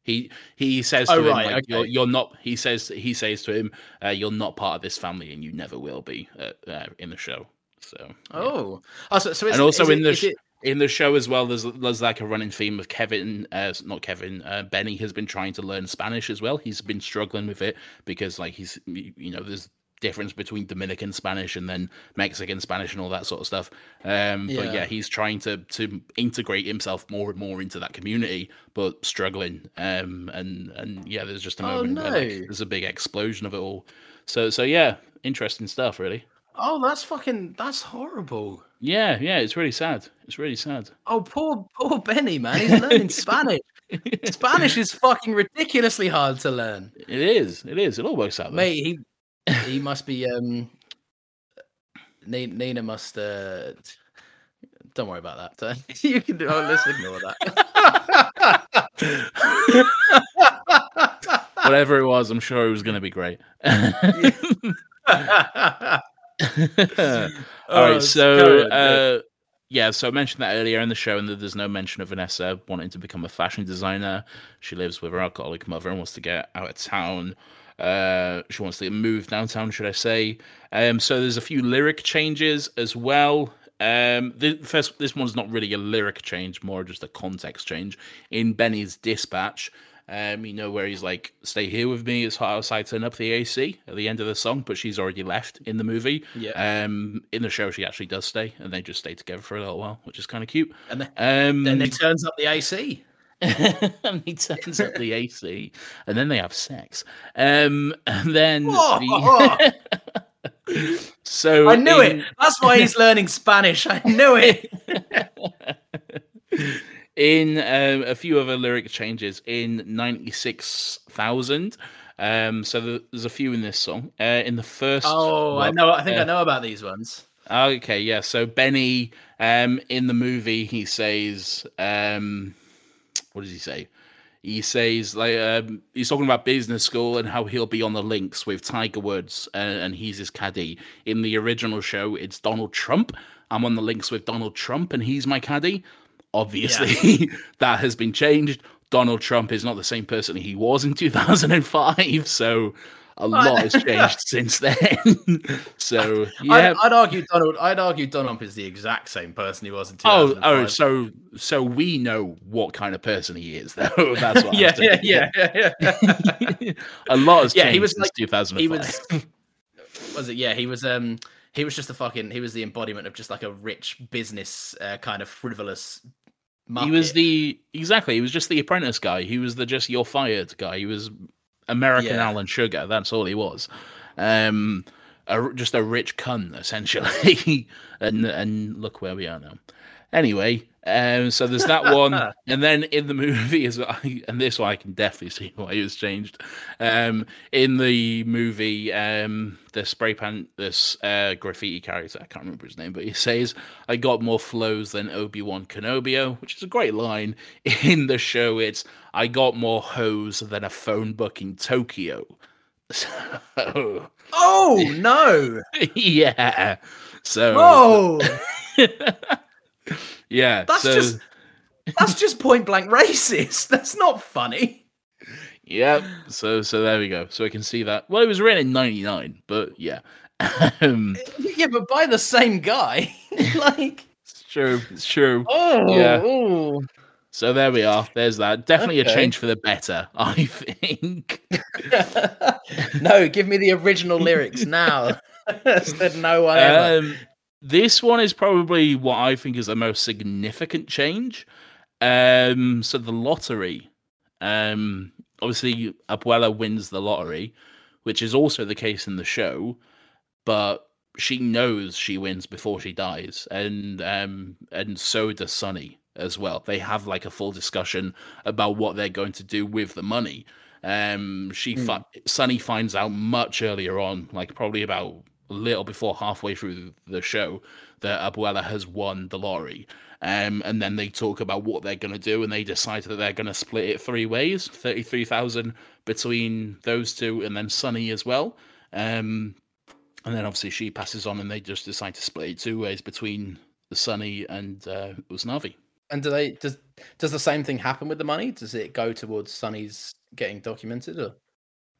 He he says to Oh, him right, like you're, you're not. He says he says to him, uh, "You're not part of this family, and you never will be uh, uh, in the show." So yeah. Oh, oh so, so and also in it- the sh- it- in the show as well, there's there's like a running theme of Kevin, uh, not Kevin, uh, Benny has been trying to learn Spanish as well. He's been struggling with it because like he's you know there's difference between Dominican Spanish and then Mexican Spanish and all that sort of stuff. Um, But Yeah. yeah, he's trying to to integrate himself more and more into that community, but struggling. Um, and and yeah, there's just a Oh, moment where like, no. there's a big explosion of it all. So so yeah, interesting stuff, really. oh, that's fucking that's horrible. Yeah, yeah, it's really sad. It's really sad. Oh, poor poor Benny, man. He's learning <laughs> Spanish. Spanish is fucking ridiculously hard to learn, It is. It is. It all works out. though. mate. He he must be um. Nina must. uh Don't worry about that. <laughs> you can do. Oh, let's ignore that. <laughs> Whatever it was, I'm sure it was going to be great. <laughs> all Oh, right. it's So, uh, yeah. So I mentioned that earlier in the show, and that there's no mention of Vanessa wanting to become a fashion designer. She lives with her alcoholic mother and wants to get out of town. Uh, she wants to move downtown, should I say? Um, so there's a few lyric changes as well. Um, the first, this one's not really a lyric change, more just a context change. In Benny's dispatch, um, you know where he's like, "Stay here with me. It's hot outside. Turn up the AC." At the end of the song, but she's already left in the movie. Yeah. Um, in the show, she actually does stay, and they just stay together for a little while, which is kind of cute. And then, Um, then it turns up the AC. And <laughs> he turns up the AC, and then they have sex. Um, and then Whoa! the- <laughs> so I knew in- it. That's why he's learning Spanish. I knew it. <laughs> in um, a few other lyric changes in 96,000. Um, so the, there's a few in this song. Uh, in the first. Oh, I know. I think I uh, know about these ones. Okay, yeah. So Benny, um, in the movie, he says, um, what does he say? He says like um, he's talking about business school and how he'll be on the links with Tiger Woods and, and he's his caddy. In the original show, it's Donald Trump. I'm on the links with Donald Trump and he's my caddy. Obviously, <laughs> that has been changed. Donald Trump is not the same person he was in 2005, so a lot has <laughs> changed since then. <laughs> so yeah, I'd, I'd argue Donald. I'd argue Donald is the exact same person he was in Oh, 2005. oh, so so we know what kind of person he is, <laughs> though. That's what. Yeah, yeah, yeah, yeah, yeah. a lot has Yeah, changed he was since like- 2005. he was. Was it? Yeah, he was. Um, he was just a fucking. He was the embodiment of just like a rich business uh, kind of frivolous. He was the exactly. He was just the apprentice guy. He was the just you're fired guy. He was American Yeah. Alan Sugar. That's all he was. Um, a, just a rich cunt essentially. <laughs> and and look where we are now. Anyway, um, so there's that one, <laughs> and then in the movie as well, <laughs> and this one I can definitely see why it was changed. Um, in the movie, um, the spray paint, this uh, graffiti character, I can't remember his name, but he says, "I got more flows than Obi Wan Kenobi," which is a great line. <laughs> In the show, it's, "I got more hoes than a phone book in Tokyo." So, Oh no! yeah. So, Oh, yeah. that's so, just that's just point blank racist. <laughs> That's not funny. Yep. So so there we go. So I can see that. Well, it was written in '99, but yeah, um, Yeah, but by the same guy. <laughs> like, it's true. It's true. oh, Yeah. oh. So there we are. There's that. Definitely Okay. a change for the better, <laughs> I think. no, give me the original lyrics now. Said no one ever. This one is probably what I think is the most significant change. Um, so the lottery. Um, obviously, Abuela wins the lottery, which is also the case in the show, but she knows she wins before she dies, and um, and so does Sonny as well. They have like a full discussion about what they're going to do with the money. Um, she fi- Sonny finds out much earlier on, like probably about little before halfway through the show, that Abuela has won the lottery. Um, and then they talk about what they're going to do, and they decide that they're going to split it three ways: thirty-three thousand between those two, and then Sonny as well. Um, and then obviously she passes on, and they just decide to split it two ways between the Sonny and uh, Usnavi. And do they does does the same thing happen with the money? Does it go towards Sonny's getting documented? Or?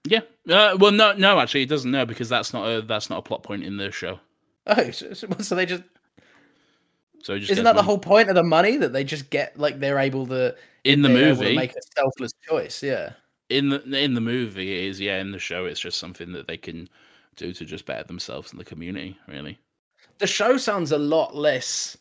Yeah. Uh, well, no, no, actually, it doesn't. No, because that's not a that's not a plot point in the show. Oh, <laughs> so, so they just So just isn't that the whole point of the money that they just get like they're able to in the they're able to movie? make a selfless choice? Yeah. in the in the movie it is yeah. In the show, it's just something that they can do to just better themselves in the community. Really. The show sounds a lot less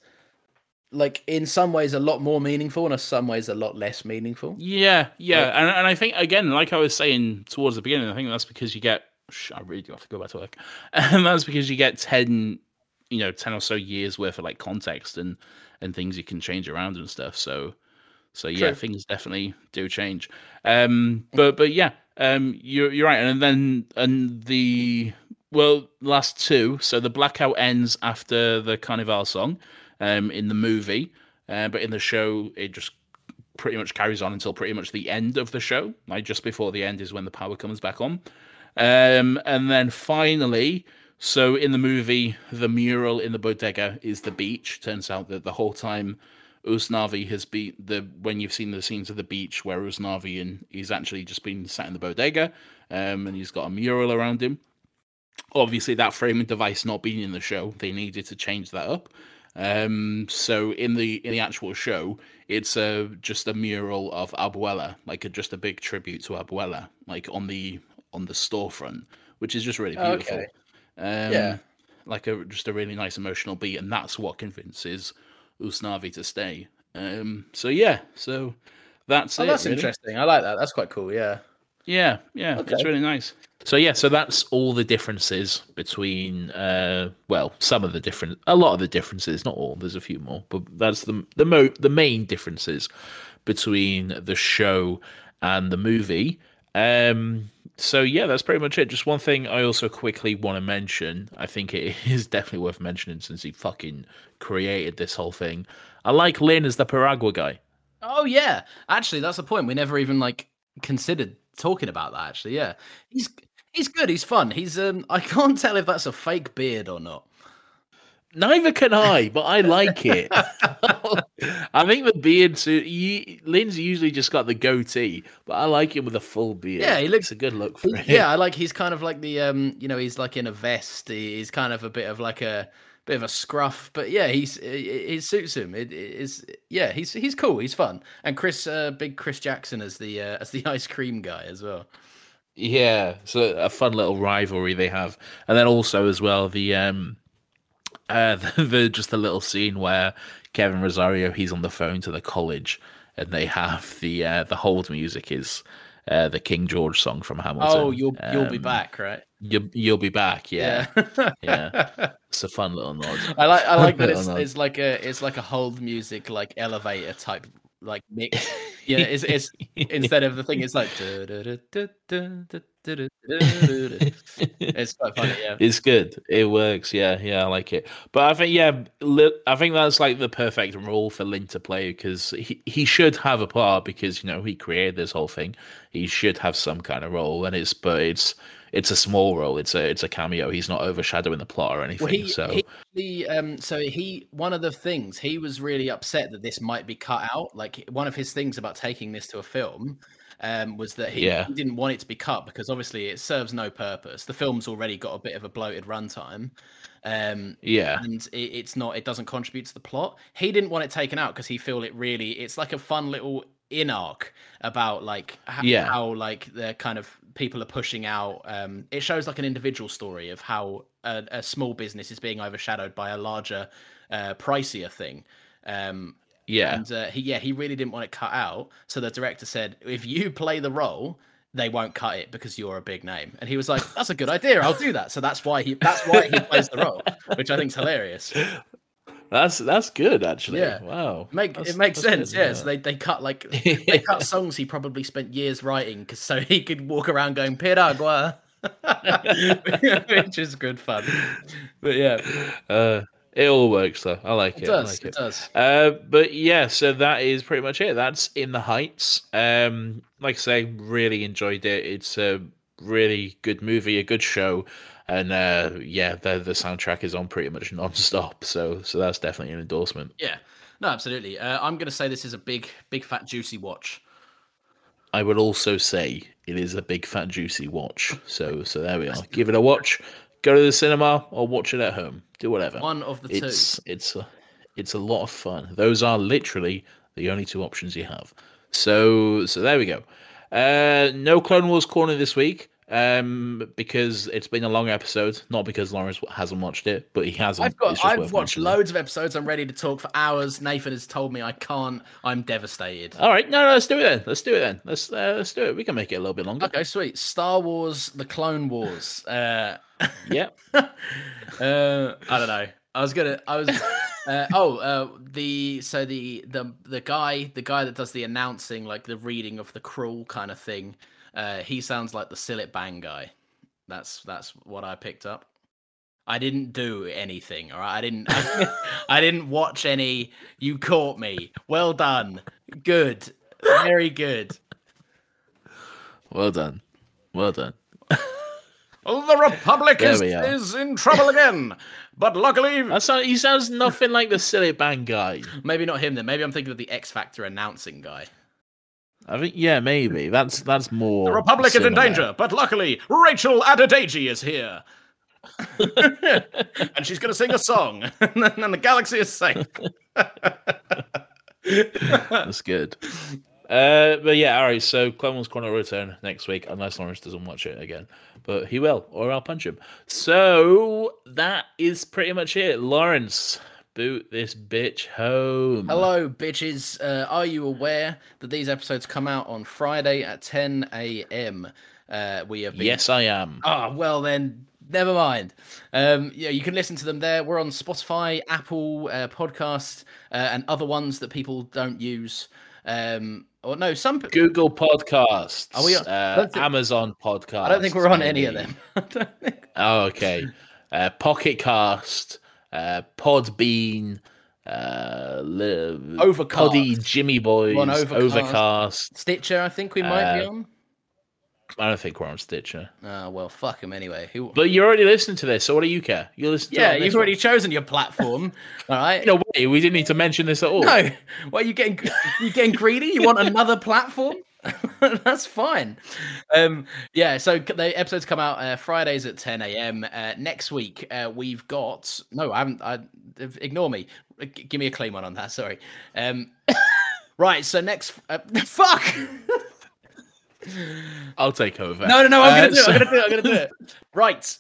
like in some ways a lot more meaningful and in some ways a lot less meaningful. Yeah, yeah, and and I think again, like I was saying towards the beginning, I think that's because you get. I really do have to go back to work, and <laughs> that's because you get ten, you know, ten or so years worth of like context and and things you can change around and stuff. So, so yeah, True. things definitely do change. Um, but but yeah, um, you're you're right, and then and the well last two. So the blackout ends after the Carnival song, um, in the movie, uh, but in the show it just pretty much carries on until pretty much the end of the show. Like just before the end is when the power comes back on. Um, and then finally, so in the movie, the mural in the bodega is the beach. Turns out that the whole time Usnavi has been the when you've seen the scenes of the beach where Usnavi and he's actually just been sat in the bodega, um, and he's got a mural around him. Obviously, that framing device not being in the show, they needed to change that up. Um, so in the in the actual show, it's uh, just a mural of Abuela, like a, just a big tribute to Abuela, like on the on the storefront, which is just really beautiful. Okay. Um, Yeah. like a just a really nice emotional beat, and that's what convinces Usnavi to stay. Um, so yeah, so that's Oh, it. that's really. interesting. I like that. That's quite cool. Yeah. Yeah, yeah, it's really nice. So yeah, so that's all the differences between uh well, some of the different a lot of the differences, not all, there's a few more, but that's the the mo the main differences between the show and the movie. Um so yeah, that's pretty much it. Just one thing I also quickly want to mention. I think it <laughs> is definitely worth mentioning since he fucking created this whole thing. I like Lin as the Piragua guy. Oh yeah. Actually, that's the point. We never even like considered talking about that. Actually, yeah. He's he's good. He's fun. He's um. <laughs> I can't tell if that's a fake beard or not. Neither can I, but I like it. <laughs> I think the beard suit. You, Lin's usually just got the goatee, but I like him with a full beard. Yeah, he looks- It's a good look for him. Yeah, I like. He's kind of like the um. You know, he's like in a vest. He's kind of a bit of like a bit of a scruff. But yeah, he's it, it suits him. It it is yeah. He's he's cool. He's fun. And Chris, uh, big Chris Jackson as the uh, as the <laughs> ice cream guy as well. Yeah, so a fun little rivalry they have, and then also as well the um, uh, <laughs> the, the just the little scene where Kevin Rosario he's on the phone to the college, and they have the uh, the hold music is uh, the King George song from Hamilton. Oh, you'll you'll be Um, back, right? You you'll be back. Yeah, Yeah. yeah. <laughs> It's a fun little nod. I like I like that <laughs> it's, it's like a it's like a hold music like elevator type like <laughs> mix. Yeah, it's it's instead of the thing it's like it's quite funny, yeah. <laughs> It's good. It works. Yeah, yeah, I like it. But I think yeah, I think that's like the perfect role for Lin to play because he he should have a part because you know he created this whole thing. He should have some kind of role, and it's but it's it's a small role. It's a it's a cameo. He's not overshadowing the plot or anything. Well, he, so he the um so he one of the things he was really upset that this might be cut out. Like one of his things about taking this to a film um was that he, Yeah. he didn't want it to be cut because obviously it serves no purpose. The film's already got a bit of a bloated runtime. Um yeah, and it, it's not it doesn't contribute to the plot he didn't want it taken out because he feel it really it's like a fun little in arc about like h- Yeah. how like the kind of people are pushing out um it shows like an individual story of how a, a small business is being overshadowed by a larger uh pricier thing. Um yeah, and uh, he yeah he really didn't want it cut out. So the director said if you play the role they won't cut it because you're a big name. And he was like that's a good idea. I'll do that. So that's why he that's why he plays the role which i think's hilarious That's that's good actually. Yeah. Wow. Make That's- it makes sense, good, yeah. So they, they cut like <laughs> they cut songs he probably spent years writing, cause so he could walk around going Piragua, <laughs> which is good fun. But yeah, Uh, it all works though. I like it. it I does. like It does. Uh, but yeah, so that is pretty much it. That's in the Heights. Um, like I say, really enjoyed it. It's a really good movie, a good show, and uh, yeah, the the soundtrack is on pretty much <laughs> non-stop. So so that's definitely an endorsement. Yeah, no, absolutely. Uh, I'm gonna say this is a big, big fat juicy watch. I would also say it is a big fat juicy watch. So so there we <laughs> are. Give it a watch. Go to the cinema or watch it at home. Do whatever. One of the it's two. it's a, it's a lot of fun. Those are literally the only two options you have. So so there we go. Uh, no Clone Wars corner this week. Um, because it's been a long episode, not because Lawrence hasn't watched it, but he hasn't. I've got. I've watched loads of episodes. I'm ready to talk for hours. Nathan has told me I can't. I'm devastated. All right, no, no, let's do it then. Let's do it then. Let's uh, let's do it. We can make it a little bit longer. Okay, sweet. Star Wars: The Clone Wars. Uh, <laughs> Yeah. uh, I don't know. I was gonna. I was. Uh, <laughs> oh, uh, the so the the the guy the guy that does the announcing, like the reading of the crawl kind of thing. Uh, he sounds like the Sillet Bang guy. That's that's what I picked up. I didn't do anything. All right, I didn't. I, <laughs> didn't watch any. You caught me. Well done. Good. Very good. Well done. Well done. <laughs> The Republic is, is in trouble again. But luckily, <laughs> not, he sounds nothing like the silly bang guy. maybe not him then. Maybe I'm thinking of the X Factor announcing guy. I think yeah, maybe that's that's more. The Republic is in danger, but luckily Rachel Adedeji is here. <laughs> and she's going to sing a song, <laughs> and then the galaxy is safe. <laughs> That's good. Uh, but yeah, all right. So Wars Corner will return next week, unless Lawrence doesn't watch it again. But he will, or I'll punch him. So that is pretty much it. Lawrence, boot this bitch home. Hello, bitches. Uh, are you aware that these episodes come out on Friday at 10 a.m.? Uh, we have been Yes, I am. Ah, well then, never mind. Um, yeah, you can listen to them there. We're on Spotify, Apple uh, Podcast, uh, and other ones that people don't use. Um, or no, some. Google Podcasts. Are we on- uh, think- Amazon Podcasts. I don't think we're on any of them. <laughs> I don't think- Oh, okay. Uh, Pocket Cast, uh, Podbean, uh, li- Overcast. Poddy Jimmy Boys, Overcast. Overcast. Stitcher, I think we might be Uh, on. I don't think we're on Stitcher. Ah, well, fuck them anyway. Who? But you're already listening to this, so what do you care? You listen yeah, you've already one. chosen your platform. <laughs> all right. No way, we didn't need to mention this at all. No, are you getting? You getting greedy? You want another platform? <laughs> That's fine. Um, yeah. So the episodes come out uh, Fridays at 10 a.m. Uh, next week, uh, we've got no. I haven't. I ignore me. G- give me a clean one on that. Sorry. Um, <coughs> right. So next. Uh, <laughs> fuck. <laughs> I'll take over. No, no, no. I'm Uh, gonna do it. so- I'm gonna do it. I'm gonna do it. Right.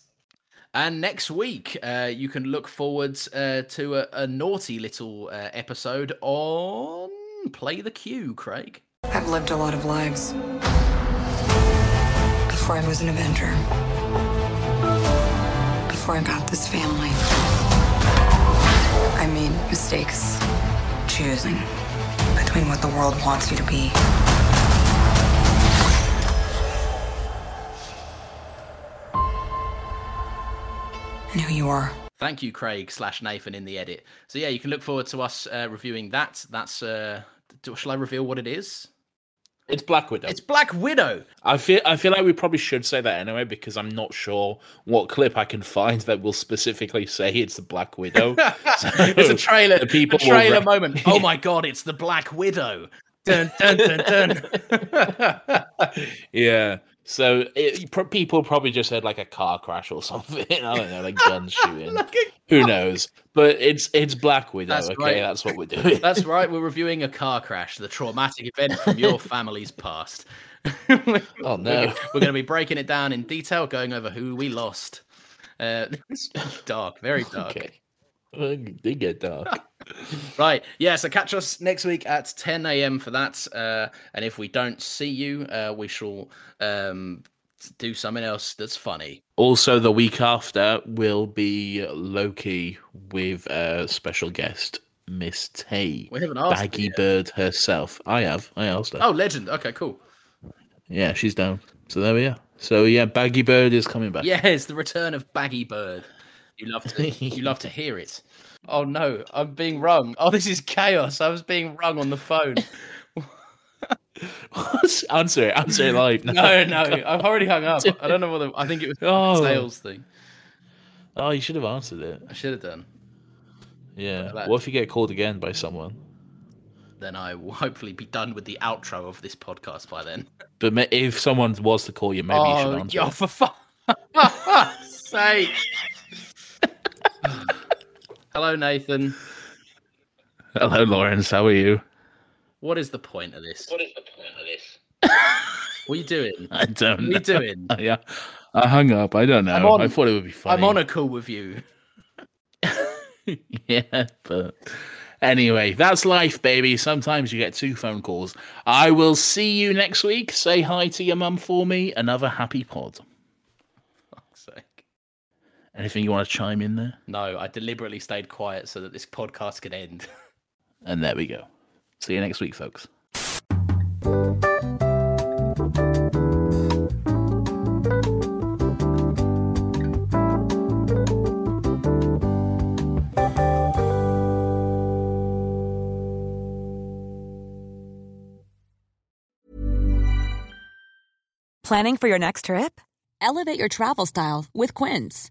And next week, uh, you can look forward uh, to a, a naughty little uh, episode on Play the Cue, Craig. I've lived a lot of lives. Before I was an Avenger. Before I got this family. I made mistakes choosing between what the world wants you to be and who you are. Thank you, Craig slash Nathan in the edit. So yeah, you can look forward to us uh, reviewing that. That's uh, do, shall I reveal what it is? It's Black Widow. It's Black Widow. I feel I feel like we probably should say that anyway because I'm not sure what clip I can find that will specifically say it's the Black Widow. <laughs> So it's a trailer. the people a trailer moment. <laughs> Oh my god, it's the Black Widow. Dun, dun, dun. <laughs> Yeah. So it, pro- people probably just heard like a car crash or <laughs> something. I don't know, like guns <laughs> shooting. Who knows? But it's it's Black Widow. That's okay, right. that's what we're doing. <laughs> That's right. We're reviewing a car crash, the traumatic event from your family's past. oh no. We're, going to be breaking it down in detail, going over who we lost. Uh, it's dark, very dark. Okay. Did get dark. <laughs> Right. Yeah. So catch us next week at 10 a.m. for that. Uh, and if we don't see you, uh, we shall um, do something else that's funny. Also, the week after will be Loki with a special guest, Miss Tay. We haven't asked Baggy. Bird herself. I have. I asked her. Oh, legend. Okay, cool. Yeah, she's down. So there we are. So yeah, Baggy Bird is coming back. Yes, the return of Baggy Bird. You love to you love to <laughs> hear it. Oh no, I'm being rung. Oh, this is chaos. I was being rung on the phone. <laughs> answer it. Answer it live. No, no, I've already hung up. I don't know what the, I think it was Oh. sales thing. Oh, you should have answered it. I should have done. Yeah. What if you get called again by someone? Then I will hopefully be done with the outro of this podcast by then. But if someone was to call you, maybe you should oh, answer. it. <laughs> for fuck's sake. <laughs> Hello, Nathan. Hello, Lawrence. How are you? What is the point of this? What is the point of this? what are you doing? <laughs> I don't know. What are you doing? <laughs> yeah. I hung up. I don't know. I'm on- I thought it would be funny. I'm on a call with you. yeah, but anyway, that's life, baby. Sometimes you get two phone calls. I will see you next week. Say hi to your mum for me. Another happy pod. Fuck's sake. Anything you want to chime in there? No, I deliberately stayed quiet so that this podcast could end. <laughs> And there we go. See you next week, folks. Planning for your next trip? Elevate your travel style with Quince.